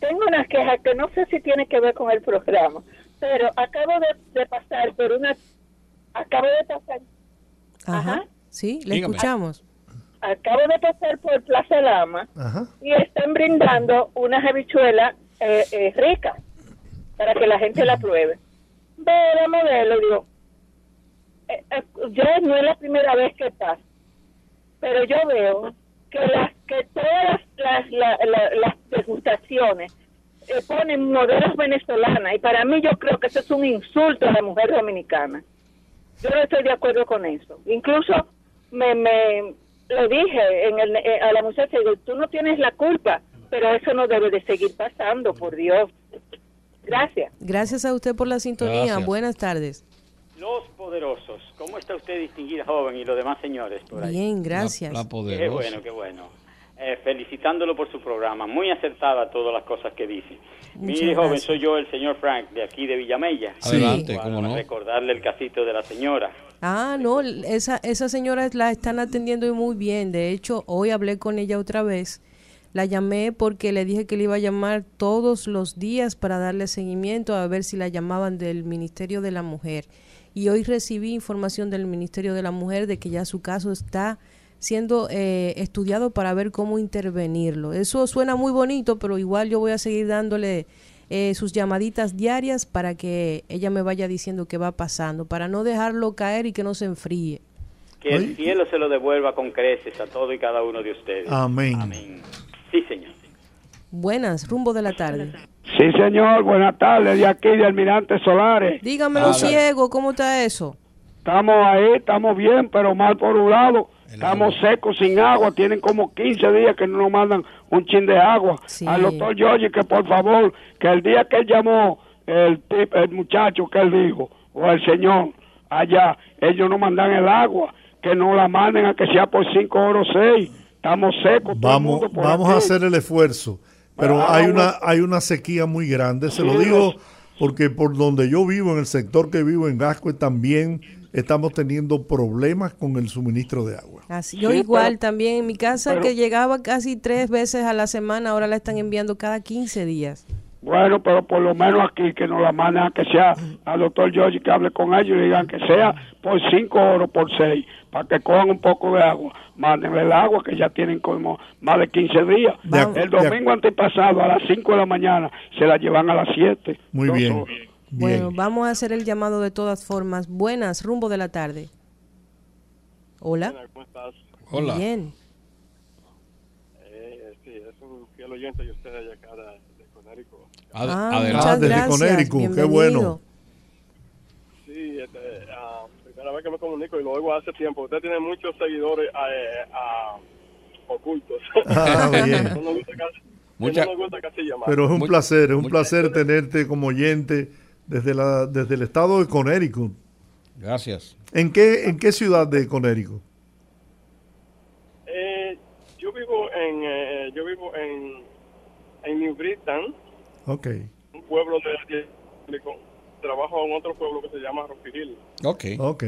tengo una queja que no sé si tiene que ver con el programa, pero acabo de, de pasar por una... Acabo de pasar...
Ajá.
ajá.
Sí, le
Dígame.
escuchamos.
Acabo de pasar por Plaza Lama
Ajá.
y están brindando unas habichuelas eh, eh, ricas para que la gente la pruebe. Veo la modelo digo, eh, eh, yo no es la primera vez que pasa, pero yo veo que las que todas las, la- la- las degustaciones eh, ponen modelos venezolanas y para mí yo creo que eso es un insulto a la mujer dominicana. Yo no estoy de acuerdo con eso. Incluso me, me le dije en el, eh, a la muchacha, digo, tú no tienes la culpa, pero eso no debe de seguir pasando, por Dios. Gracias.
Gracias a usted por la sintonía.
Gracias.
Buenas tardes.
Los poderosos. ¿Cómo está usted, distinguida joven, y los demás señores por ahí?
Bien, gracias.
La, la
Qué bueno, qué bueno. Eh, felicitándolo por su programa. Muy acertada todas las cosas que dice.
Muchas
Mire, joven, soy yo, el señor Frank, de aquí de Villamella.
Adelante,
Para
cómo no.
recordarle el casito de la señora.
Ah, no, esa, esa señora la están atendiendo muy bien. De hecho, hoy hablé con ella otra vez. La llamé porque le dije que le iba a llamar todos los días para darle seguimiento a ver si la llamaban del Ministerio de la Mujer. Y hoy recibí información del Ministerio de la Mujer de que ya su caso está siendo eh, estudiado para ver cómo intervenirlo. Eso suena muy bonito, pero igual yo voy a seguir dándole eh, sus llamaditas diarias para que ella me vaya diciendo qué va pasando, para no dejarlo caer y que no se enfríe.
Que el cielo se lo devuelva con creces a todo y cada uno de ustedes.
Amén.
Sí, señor.
Buenas, rumbo de la tarde.
Sí, señor, buenas tardes, de aquí de Almirante Solares.
Dígamelo ciego, ¿cómo está eso?
Estamos ahí, estamos bien, pero mal por un lado. Estamos secos, sin agua. Tienen como 15 días que no nos mandan un chin de agua. Al doctor Giorgi que por favor, que el día que él llamó, el, tip- el muchacho que él dijo, o el señor, allá, ellos no mandan el agua, que no la manden a que sea por 5 horas o 6. Estamos secos. todo el
Vamos,
mundo por
vamos a hacer el esfuerzo, pero
Ah,
hay una hay una sequía muy grande. Se lo digo porque por donde yo vivo, en el sector que vivo en Gascue, también estamos teniendo problemas con el suministro de agua.
Así, yo
Sí,
igual
pero-
también en mi casa
pero-
que llegaba casi tres veces a la semana, ahora la están enviando cada 15 días.
Bueno, pero por lo menos aquí que nos la manden a que sea al doctor George que hable con ellos y le digan que sea por cinco horas, por seis, para que cojan un poco de agua. Mándenle el agua que ya tienen como más de 15 días.
De
el
de
domingo antepasado a las 5 de la mañana se la llevan a las 7.
Muy
Dos
bien.
horas.
Bueno,
Bien.
vamos a hacer el llamado de todas formas. Buenas, rumbo de la tarde. Hola.
¿Cómo estás?
Hola.
Bien.
Eh, sí, es un fiel oyente de ustedes de acá de, de Conérico.
Ad-
Ah,
adelante.
muchas
Ah,
gracias.
Conérico, qué
bienvenido.
bueno.
Primera vez que me comunico y lo oigo hace tiempo. Usted tiene muchos seguidores eh, ah, ocultos.
Ah, bien.
no nos gusta casi,
Mucha-
no nos gusta casi llamar.
Pero es un
Muy-
placer, es un
muy-
placer tenerte como oyente desde la desde el estado de Connecticut.
Gracias.
¿En qué en qué ciudad de Connecticut?
Eh, yo vivo en eh, yo vivo en en New Britain,
Ok.
un pueblo de, de- trabajo en otro pueblo que se llama Rocky Hill.
Ok.
Ok.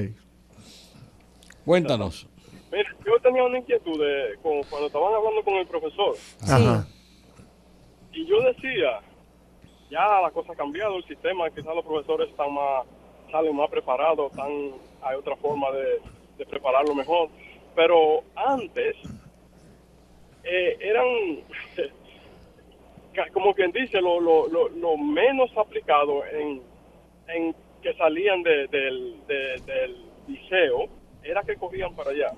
Cuéntanos.
Mira, yo tenía una inquietud de, con- cuando estaban hablando con el profesor.
Ajá.
Y yo decía, ya la cosa ha cambiado, el sistema, quizás los profesores están más, salen más preparados, están, hay otra forma de, de prepararlo mejor. Pero antes, eh, eran, como quien dice, lo, lo, lo, lo menos aplicado en, en que salían de- del, de- del liceo, era que cogían para allá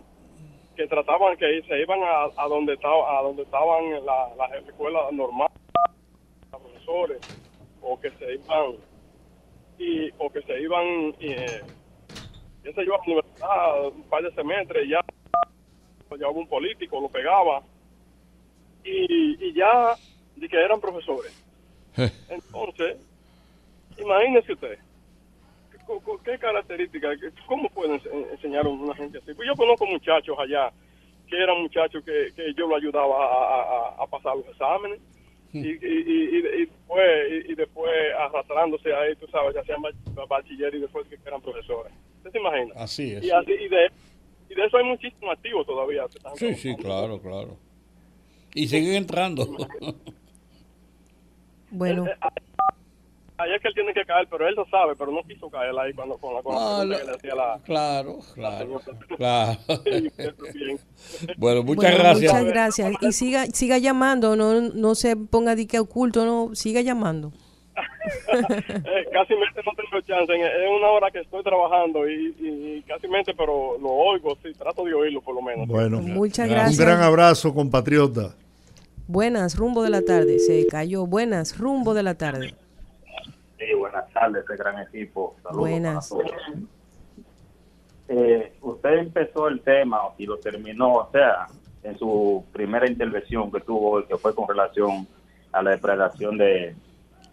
que trataban que se iban a, a donde estaba a donde estaban la- las escuelas normales los profesores o que se iban y o que se iban eh, qué sé yo a la universidad un par de semestres y ya un político lo pegaba y, y ya de que eran profesores. Entonces imagínese usted ¿Qué- qué- ¿Qué características? ¿Cómo pueden ense- enseñar a una gente así? Pues yo conozco muchachos allá que eran muchachos que, que yo lo ayudaba a, a- a- pasar los exámenes y, y, y, y- y después, y, y después arrastrándose ahí, tú sabes, ya sean bach- bachiller y después que eran profesores. ¿Usted se imagina?
Así es.
Y, así, y, de, y de eso hay muchísimos activos todavía. que están
Sí, sí, claro, claro. Y siguen entrando.
Bueno,
Ahí es que él tiene que caer, pero él lo sabe, pero no quiso caer ahí cuando con la, con la
Ah, la-
que le hacía la...
Claro, claro. Bueno, muchas
bueno,
gracias.
muchas gracias. Y siga, siga llamando, no, no se ponga de que oculto, no, siga llamando.
Eh, casi mente no tengo chance. Es una hora que estoy trabajando y, y, y casi mente, pero lo oigo, sí, trato de oírlo por lo menos.
Bueno,
Muchas
un
gracias.
gran abrazo, compatriota.
Buenas, rumbo de la tarde. Se cayó. Buenas, rumbo de la tarde.
Tardes, este gran equipo. Saludos
Buenas.
Eh, usted empezó el tema y lo terminó, o sea, en su primera intervención que tuvo hoy, que fue con relación a la depredación de,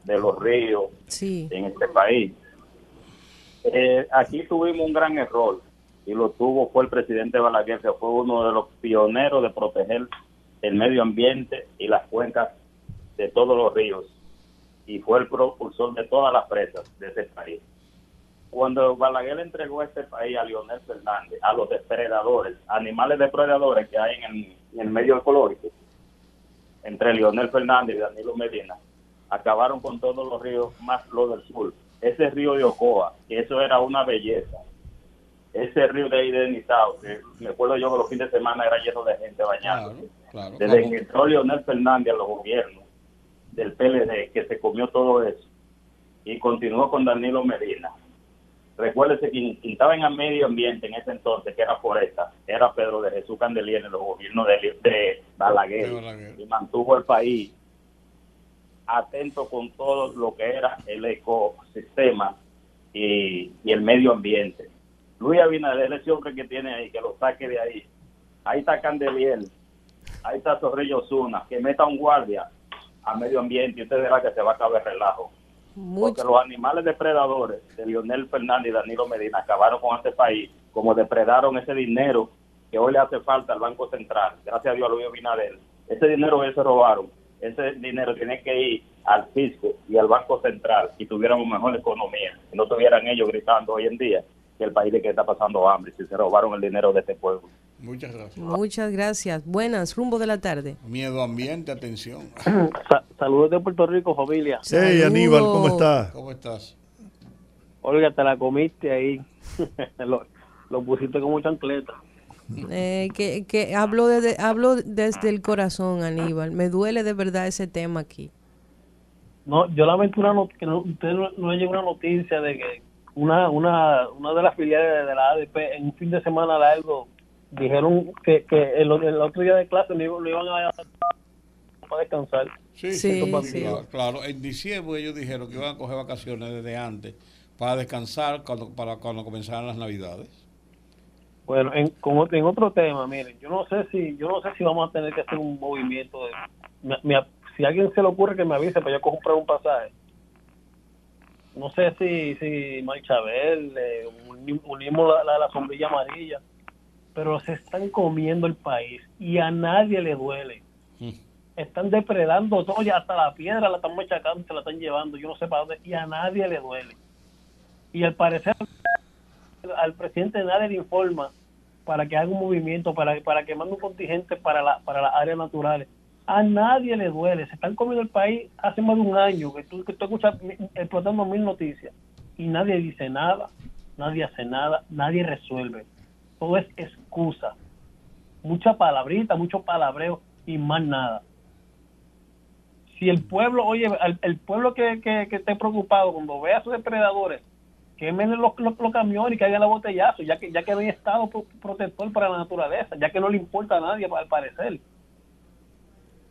de los ríos
Sí.
en este país. Eh, aquí tuvimos un gran error y lo tuvo fue el presidente Balaguer, que fue uno de los pioneros de proteger el medio ambiente y las cuencas de todos los ríos y fue el propulsor de todas las presas de ese país. Cuando Balaguer entregó este país a Leonel Fernández, a los depredadores, animales depredadores que hay en el, en el medio ecológico, entre Leonel Fernández y Danilo Medina, acabaron con todos los ríos más los del sur. Ese río de Ocoa, que eso era una belleza. ese río de ahí de Nizao, que me acuerdo yo que los fines de semana era lleno de gente bañando.
Claro,
Desde que entró Leonel Fernández a los gobiernos del PLD, que se comió todo eso, y continuó con Danilo Medina. Recuérdese que quien estaba en el medio ambiente en ese entonces, que era Foresta, era Pedro de Jesús Candelier en los gobiernos de, de Balaguer, y mantuvo el país atento con todo lo que era el ecosistema y, y el medio ambiente. Luis Abinader, ese hombre que tiene ahí, que lo saque de ahí. Ahí está Candelier, ahí está Zorrillo Osuna, que meta un guardia a medio ambiente y usted verá que se va a acabar el relajo. Porque los animales depredadores de Lionel Fernández y Danilo Medina acabaron con este país, como depredaron ese dinero que hoy le hace falta al Banco Central, gracias a Dios a Luis Abinader. Ese dinero que se robaron, ese dinero tiene que ir al fisco y al Banco Central y tuviéramos mejor economía, y no tuvieran ellos gritando hoy en día que el país de que está pasando hambre, si se robaron el dinero de este pueblo.
Muchas gracias.
Muchas gracias. Buenas, rumbo de la tarde.
Miedo ambiente, atención.
Sa- saludos de Puerto Rico, familia.
Hey, Aníbal, ¿cómo estás?
¿Cómo estás?
Olga, te la comiste ahí. lo, lo pusiste como chancleta.
Eh, que que hablo, desde, hablo desde el corazón, Aníbal. Me duele de verdad ese tema aquí.
No, yo lamento una not- que no, usted no, no le llegó una noticia de que una, una, una de las filiales de la ADP en un fin de semana largo dijeron que, que el, el otro día de clase no iban a para descansar.
Sí,
para-
Claro, claro. en diciembre ellos dijeron que iban a coger vacaciones desde antes para descansar cuando, para cuando comenzaran las navidades.
Bueno, en, como, en otro tema, miren, yo no sé si yo no sé si vamos a tener que hacer un movimiento de me- me- si a alguien se le ocurre que me avise para yo comprar un pasaje. No sé si si Marcha Verde, uni- unimos la, la, la sombrilla amarilla, pero se están comiendo el país y a nadie le duele. Están depredando todo, ya hasta la piedra la están machacando, se la están llevando, yo no sé para dónde, y a nadie le duele. Y al parecer al presidente nadie le informa para que haga un movimiento, para, para que mande un contingente para, la, para las áreas naturales. A nadie le duele. Se están comiendo el país hace más de un año que tú, que tú escuchas explotando mil noticias y nadie dice nada, nadie hace nada, nadie resuelve. Todo es excusa. Mucha palabrita, mucho palabreo y más nada. Si el pueblo, oye, el pueblo que, que, que esté preocupado cuando vea a sus depredadores, quemen los, los, los camiones y que hagan la botellazo, ya que ya que no hay estado pro- protector para la naturaleza, ya que no le importa a nadie al parecer.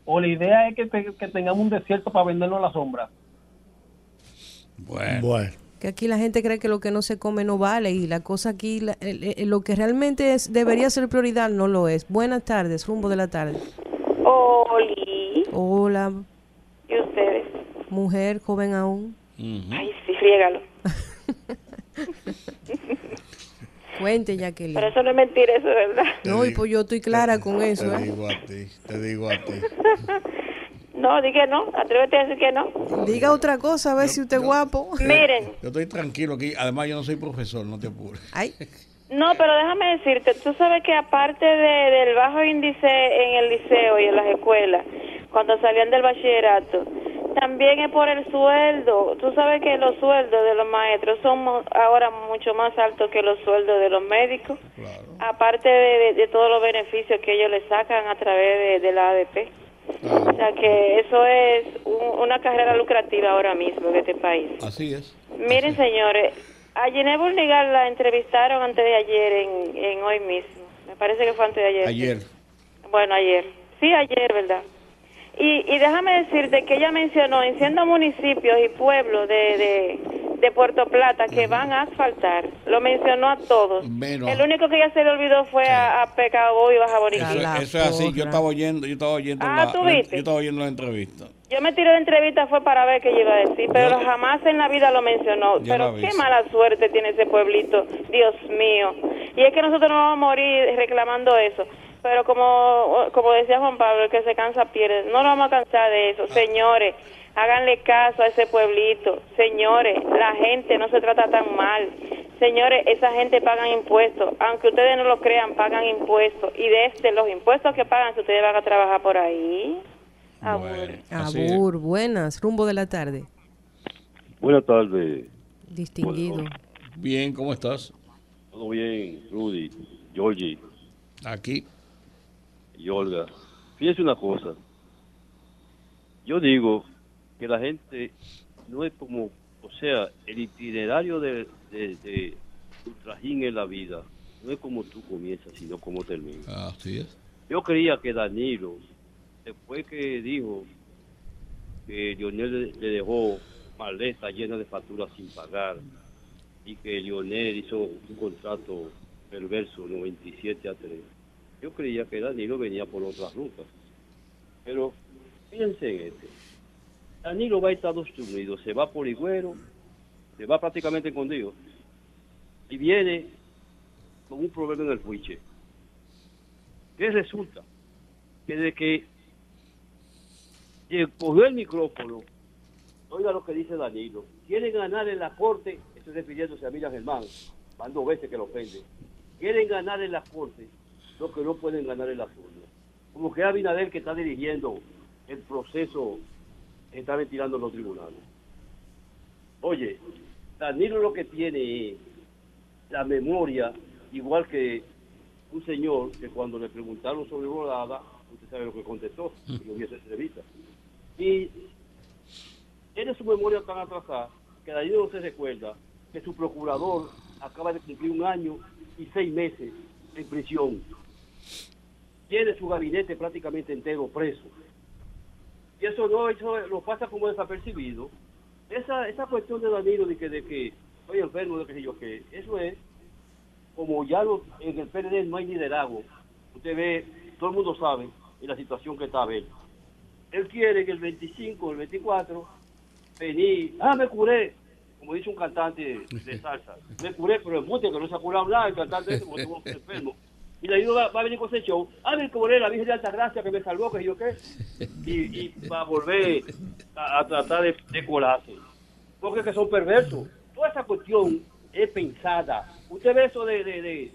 O la idea es que, te- que tengamos un desierto para vendernos a la sombra.
Bueno.
Que aquí la gente cree que lo que no se come no vale y la cosa aquí, la- el- el- lo que realmente es, debería ser prioridad no lo es. Buenas tardes, rumbo de la tarde.
Oli,
Hola,
¿y ustedes?
mujer, joven aún.
Ay, sí, riégalo.
Cuente, Jacqueline.
Pero eso no es mentira, eso es verdad.
No, y pues yo estoy clara con eso.
Te
¿eh?
digo a ti, te digo a ti.
No, di que no, atrévete a decir que no.
Diga otra cosa, a ver si usted es guapo.
Miren,
Yo estoy tranquilo aquí. Además, yo no soy profesor, no te apures.
Ay.
no, pero déjame decirte, tú sabes que aparte de, del bajo índice en el liceo y en las escuelas, cuando salían del bachillerato, también es por el sueldo. Tú sabes que los sueldos de los maestros son ahora mucho más altos que los sueldos de los médicos. Aparte de, de- de todos los beneficios que ellos le sacan a través de, de la ADP. O sea que eso es un- una carrera lucrativa ahora mismo en este país.
Así es.
Miren, señores, a Ginebra Burnigal la entrevistaron antes de ayer en, en hoy mismo. Me parece que fue antes de ayer.
Ayer.
Bueno, ayer. Sí, ayer, ¿verdad? Y, y déjame decirte que ella mencionó en siendo municipios y pueblos de, de, de Puerto Plata que van a asfaltar. Lo mencionó a todos. El único que ya se le olvidó fue a, a Pecabo y Baja Boriquín.
Eso, eso es así. Yo estaba oyendo, yo estaba oyendo
Ah,
la,
¿tú
la-
viste?
yo estaba oyendo la entrevista.
Yo me tiré de entrevista fue para ver qué iba a decir, pero
Yo-
jamás en la vida lo mencionó. Pero qué mala suerte tiene ese pueblito, Dios mío. Y es que nosotros no vamos a morir reclamando eso. Pero como, como decía Juan Pablo, el que se cansa pierde. No nos vamos a cansar de eso. Señores, háganle caso a ese pueblito. Señores, la gente no se trata tan mal. Señores, esa gente pagan impuestos. Aunque ustedes no lo crean, pagan impuestos. Y desde los impuestos que pagan, si ustedes van a trabajar por ahí.
Abur, buenas, rumbo de la tarde.
Buenas tardes.
Distinguido.
Bien, ¿cómo estás?
Todo bien, Rudy, Georgie.
Aquí.
Y Olga. Fíjese una cosa. Yo digo que la gente no es como, o sea, el itinerario de, de, de tu trajín en la vida no es como tú comienzas, sino como terminas.
Así es.
Yo creía que Danilo, después que dijo que Lionel le- dejó maleta llena de facturas sin pagar y que Lionel hizo un contrato perverso 97 a 3, yo creía que Danilo venía por otras rutas. Pero fíjense en este. Danilo va a Estados Unidos, se va por Higüero, se va prácticamente escondido y viene con un problema en el fuiche. ¿Qué resulta? Que desde que cogió el micrófono, oiga lo que dice Danilo, quieren ganar en la corte, estoy refiriéndose a Miriam Germán, van dos veces que lo ofende, quieren ganar en la corte lo que no pueden ganar en la urnas. Como que Abinader que está dirigiendo el proceso que está ventilando en los tribunales. Oye, Danilo lo que tiene es la memoria, igual que un señor que cuando le preguntaron sobre Rodada, usted sabe lo que contestó, que yo vi esa entrevista. Y tiene su memoria tan atrasada que Danilo no se recuerda que su procurador acaba de cumplir un año y seis meses en prisión. Tiene su gabinete prácticamente entero preso. Y eso no, eso lo pasa como desapercibido. Esa, esa cuestión de Danilo de que, de que estoy enfermo, de que sé yo qué, eso es como ya lo- en el PLD no hay liderazgo, usted ve, todo el mundo sabe en la situación que está Abel. Él quiere que el 25, el 24, venir, ah, me curé, como dice un cantante de salsa, me curé, pero el mute que no se ha curado nada, el cantante porque estuvo enfermo. Y la va, va a venir con ese show, ah, me curé, la Virgen de Alta Gracia que me salvó, que yo qué, y, y va a volver a, tratar de, colarse. Porque que son perversos. Toda esa cuestión es pensada. Usted ve eso de, de, de,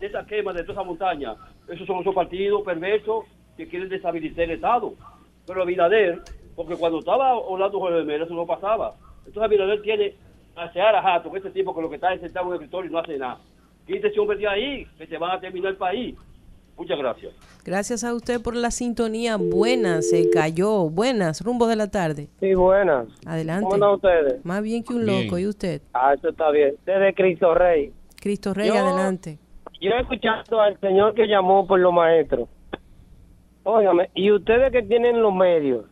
de esa quema, de toda esa montaña. Esos son esos partidos perversos que quieren destabilizar el Estado. Pero Abinader, porque cuando estaba Orlando Jorge Mera, eso no pasaba. Entonces Abinader tiene a Seara Jato, que este tipo que lo que está es sentado en el escritorio y no hace nada. Quítese ese hombre de ahí, que se van a terminar el país. Muchas gracias.
Gracias a usted por la sintonía. Buenas, se cayó. Buenas, rumbo de la tarde.
Sí, buenas.
Adelante.
¿Cómo están ustedes?
Más bien que un
Bien.
loco. ¿Y usted?
Ah, eso está bien. Desde Cristo Rey.
Cristo Rey,
Yo-
adelante.
Yo he escuchado al señor que llamó por los maestros. Óigame, y ustedes que tienen los medios,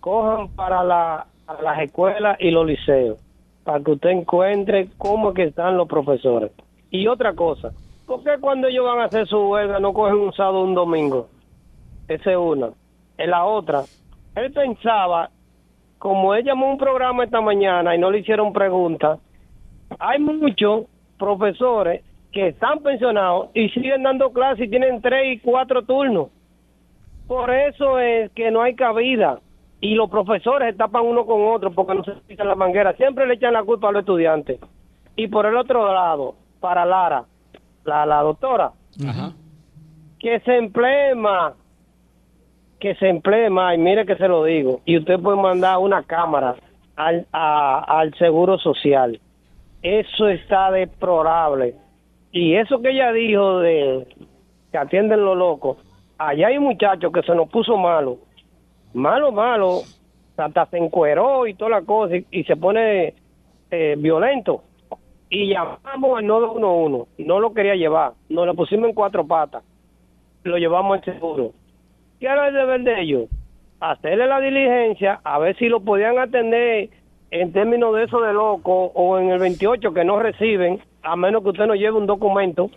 cojan para la, a las escuelas y los liceos, para que usted encuentre cómo que están los profesores. Y otra cosa, ¿por qué cuando ellos van a hacer su huelga no cogen un sábado o un domingo? Esa es una. En la otra, él pensaba, como él llamó un programa esta mañana y no le hicieron preguntas, hay muchos profesores que están pensionados y siguen dando clases y tienen tres y cuatro turnos. Por eso es que no hay cabida. Y los profesores se tapan uno con otro porque no se pican la manguera. Siempre le echan la culpa a los estudiantes. Y por el otro lado, para Lara, la, la doctora, que se emplee más, que se emplee más, y mire que se lo digo, y usted puede mandar una cámara al, a- al Seguro Social. Eso está deplorable. Y eso que ella dijo de que atienden los locos, allá hay un muchacho que se nos puso malo, malo, malo, hasta se encueró y toda la cosa, y, y se pone eh, violento. Y llamamos al 911, no lo quería llevar, nos lo pusimos en cuatro patas, lo llevamos al seguro. ¿Qué era el deber de ellos? Hacerle la diligencia, a ver si lo podían atender en términos de eso de loco o en el 28 que no reciben, a menos que usted no lleve un documento.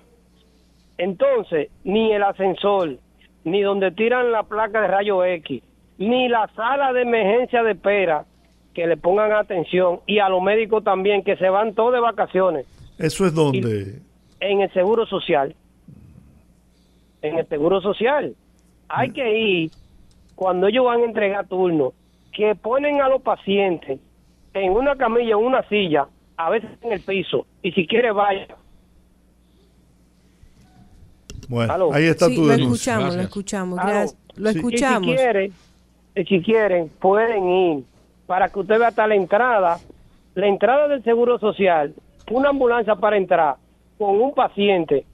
Entonces, ni el ascensor, ni donde tiran la placa de rayo X, ni la sala de emergencia de espera, que le pongan atención, y a los médicos también, que se van todos de vacaciones
Eso es donde...
en el seguro social. En el seguro social. Hay que ir cuando ellos van a entregar turno, que ponen a los pacientes en una camilla, en una silla, a veces en el piso, y si quiere vaya.
Bueno,
Aló.
ahí está
Sí,
tu
lo
denuncia.
escuchamos, lo escuchamos. Gracias. Lo
Y
escuchamos.
si quieren, y si quieren, pueden ir para que usted vea hasta la entrada, la entrada del seguro social, una ambulancia para entrar, con un paciente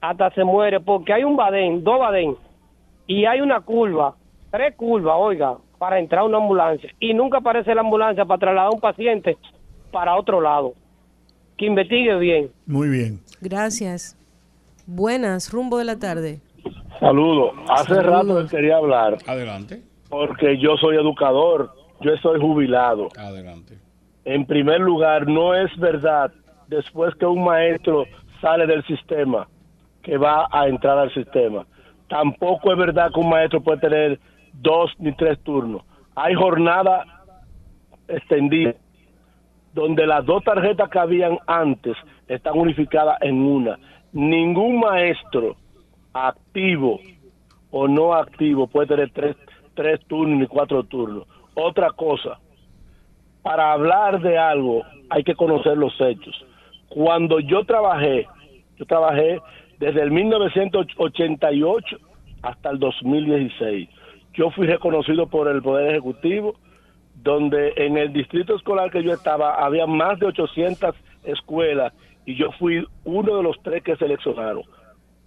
hasta se muere porque hay un badén, dos badén y hay una curva, tres curvas, oiga, para entrar a una ambulancia y nunca aparece la ambulancia para trasladar a un paciente para otro lado. Que investigue bien.
Muy bien.
Gracias. Buenas, rumbo de la tarde.
Saludos. Hace
Saludos.
rato que quería hablar
Adelante.
porque yo soy educador, yo estoy jubilado.
Adelante.
En primer lugar, no es verdad después que un maestro sale del sistema que va a entrar al sistema. Tampoco es verdad que un maestro puede tener dos ni tres turnos. Hay jornada extendida donde las dos tarjetas que habían antes están unificadas en una. Ningún maestro activo o no activo puede tener tres, tres turnos ni cuatro turnos. Otra cosa, para hablar de algo hay que conocer los hechos. Cuando yo trabajé, yo trabajé desde el 1988 hasta el 2016. Yo fui reconocido por el Poder Ejecutivo, donde en el distrito escolar que yo estaba había más de 800 escuelas y yo fui uno de los tres que seleccionaron.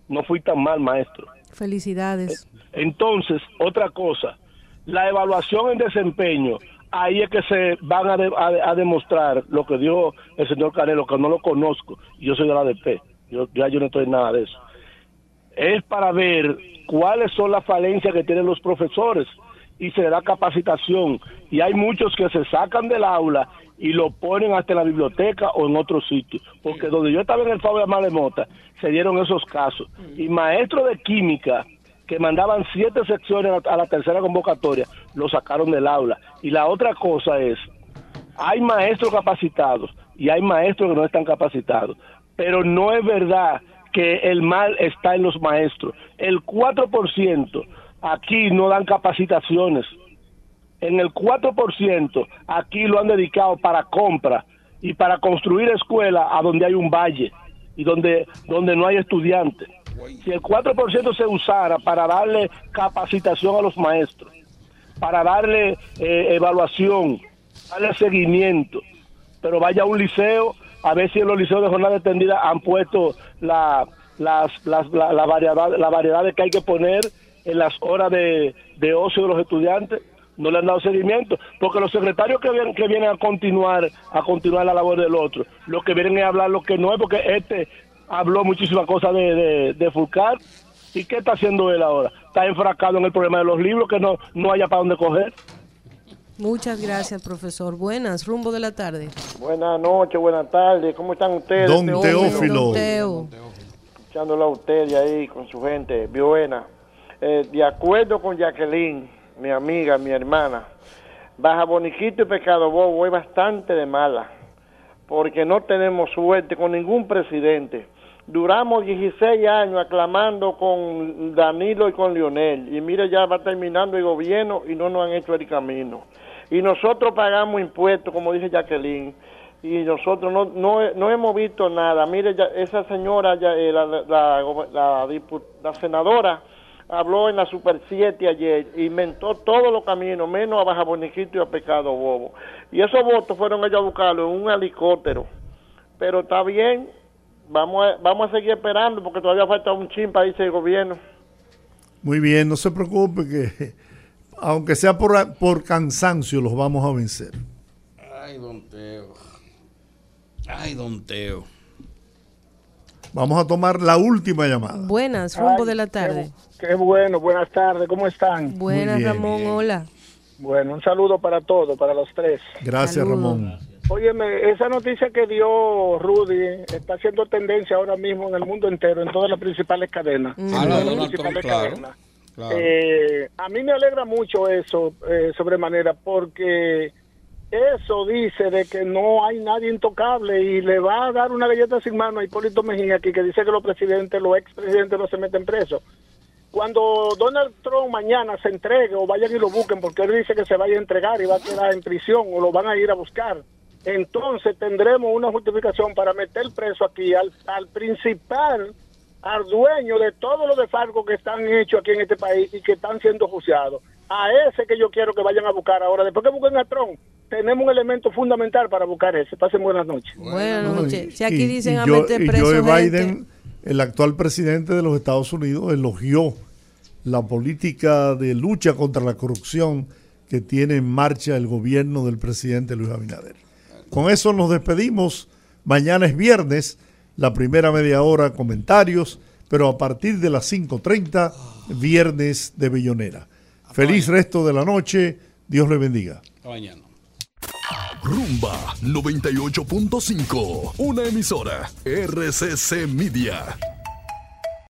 No fui tan mal maestro.
Felicidades.
Entonces, otra cosa, la evaluación en desempeño, ahí es que se van a, de- a- a demostrar lo que dijo el señor Canelo, que no lo conozco, yo soy de la ADP, yo, ya yo no estoy en nada de eso. Es para ver cuáles son las falencias que tienen los profesores y se le da capacitación. Y hay muchos que se sacan del aula y lo ponen hasta en la biblioteca o en otro sitio. Porque donde yo estaba en el Fabio de Malemota, se dieron esos casos. Y maestros de química que mandaban siete secciones a la- tercera convocatoria, lo sacaron del aula. Y la otra cosa es, hay maestros capacitados y hay maestros que no están capacitados. Pero no es verdad que el mal está en los maestros. El 4% aquí no dan capacitaciones. En el 4% aquí lo han dedicado para compra y para construir escuelas a donde hay un valle y donde, donde no hay estudiantes. Si el 4% se usara para darle capacitación a los maestros, para darle eh, evaluación, darle seguimiento, pero vaya a un liceo a ver si en los liceos de jornada extendida han puesto la, las, las- la, la variedad, la variedad que hay que poner en las horas de, de ocio de los estudiantes. No le han dado seguimiento, porque los secretarios que vienen, que vienen a continuar a continuar la labor del otro, lo que vienen es hablar lo que no es, porque este habló muchísimas cosas de, de, de Fulcar. ¿Y qué está haciendo él ahora? Está enfracado en el problema de los libros, que no, no haya para dónde coger.
Muchas gracias, profesor. Buenas, rumbo de la tarde.
Buenas noches, buenas tardes. ¿Cómo están ustedes?
Don Teófilo.
Don Teo.
Escuchándolo a usted y ahí con su gente. Buena. Eh, de acuerdo con Jacqueline, mi amiga, mi hermana, Baja Boniquito y Pecado Bobo es bastante de mala, porque no tenemos suerte con ningún presidente. Duramos 16 años aclamando con Danilo y con Lionel, y mire, ya va terminando el gobierno y no nos han hecho el camino. Y nosotros pagamos impuestos, como dice Jacqueline, y nosotros no, no, no hemos visto nada. Mire, ya, esa señora, ya, eh, la, la, la, la senadora, habló en la Super 7 ayer, inventó todos los caminos, menos a Baja Boniquito y a Pecado Bobo. Y esos votos fueron ellos a buscarlo en un helicóptero. Pero está bien, vamos a, vamos a seguir esperando porque todavía falta un chin para irse el gobierno.
Muy bien, no se preocupe que aunque sea por, por cansancio los vamos a vencer.
Ay, don Teo. Ay, don Teo.
Vamos a tomar la última llamada.
Buenas, rumbo
Ay,
de la tarde.
Qué bueno, buenas tardes, ¿cómo están?
Buenas, Ramón, hola.
Bueno, un saludo para todos, para los tres.
Gracias, Ramón.
Óyeme, esa noticia que dio Rudy está haciendo tendencia ahora mismo en el mundo entero, en todas las principales cadenas.
Ah,
las principales
claro. Claro.
Eh, a mí me alegra mucho eso, eh, sobremanera, porque eso dice de que no hay nadie intocable y le va a dar una galleta sin mano a Hipólito Mejía aquí que dice que los presidentes, los expresidentes no se meten presos. Cuando Donald Trump mañana se entregue o vayan y lo busquen, porque él dice que se vaya a entregar y va a quedar en prisión o lo van a ir a buscar, entonces tendremos una justificación para meter preso aquí al, al principal, al dueño de todos los desfalcos que están hechos aquí en este país y que están siendo juzgados. a ese que yo quiero que vayan a buscar ahora. Después que busquen a Trump, tenemos un elemento fundamental para buscar ese. Pasen buenas noches.
Buenas noches. Si aquí
Y-
dicen
y
a
Joe-
meter
y
preso
Joe
gente.
Biden, el actual presidente de los Estados Unidos, elogió la política de lucha contra la corrupción que tiene en marcha el gobierno del presidente Luis Abinader. Con eso nos despedimos. Mañana es viernes, la primera media hora comentarios, pero a partir de las 5.30, viernes de Bellonera. Feliz resto de la noche. Dios le bendiga.
Hasta mañana.
Rumba 98.5, una emisora RCC Media.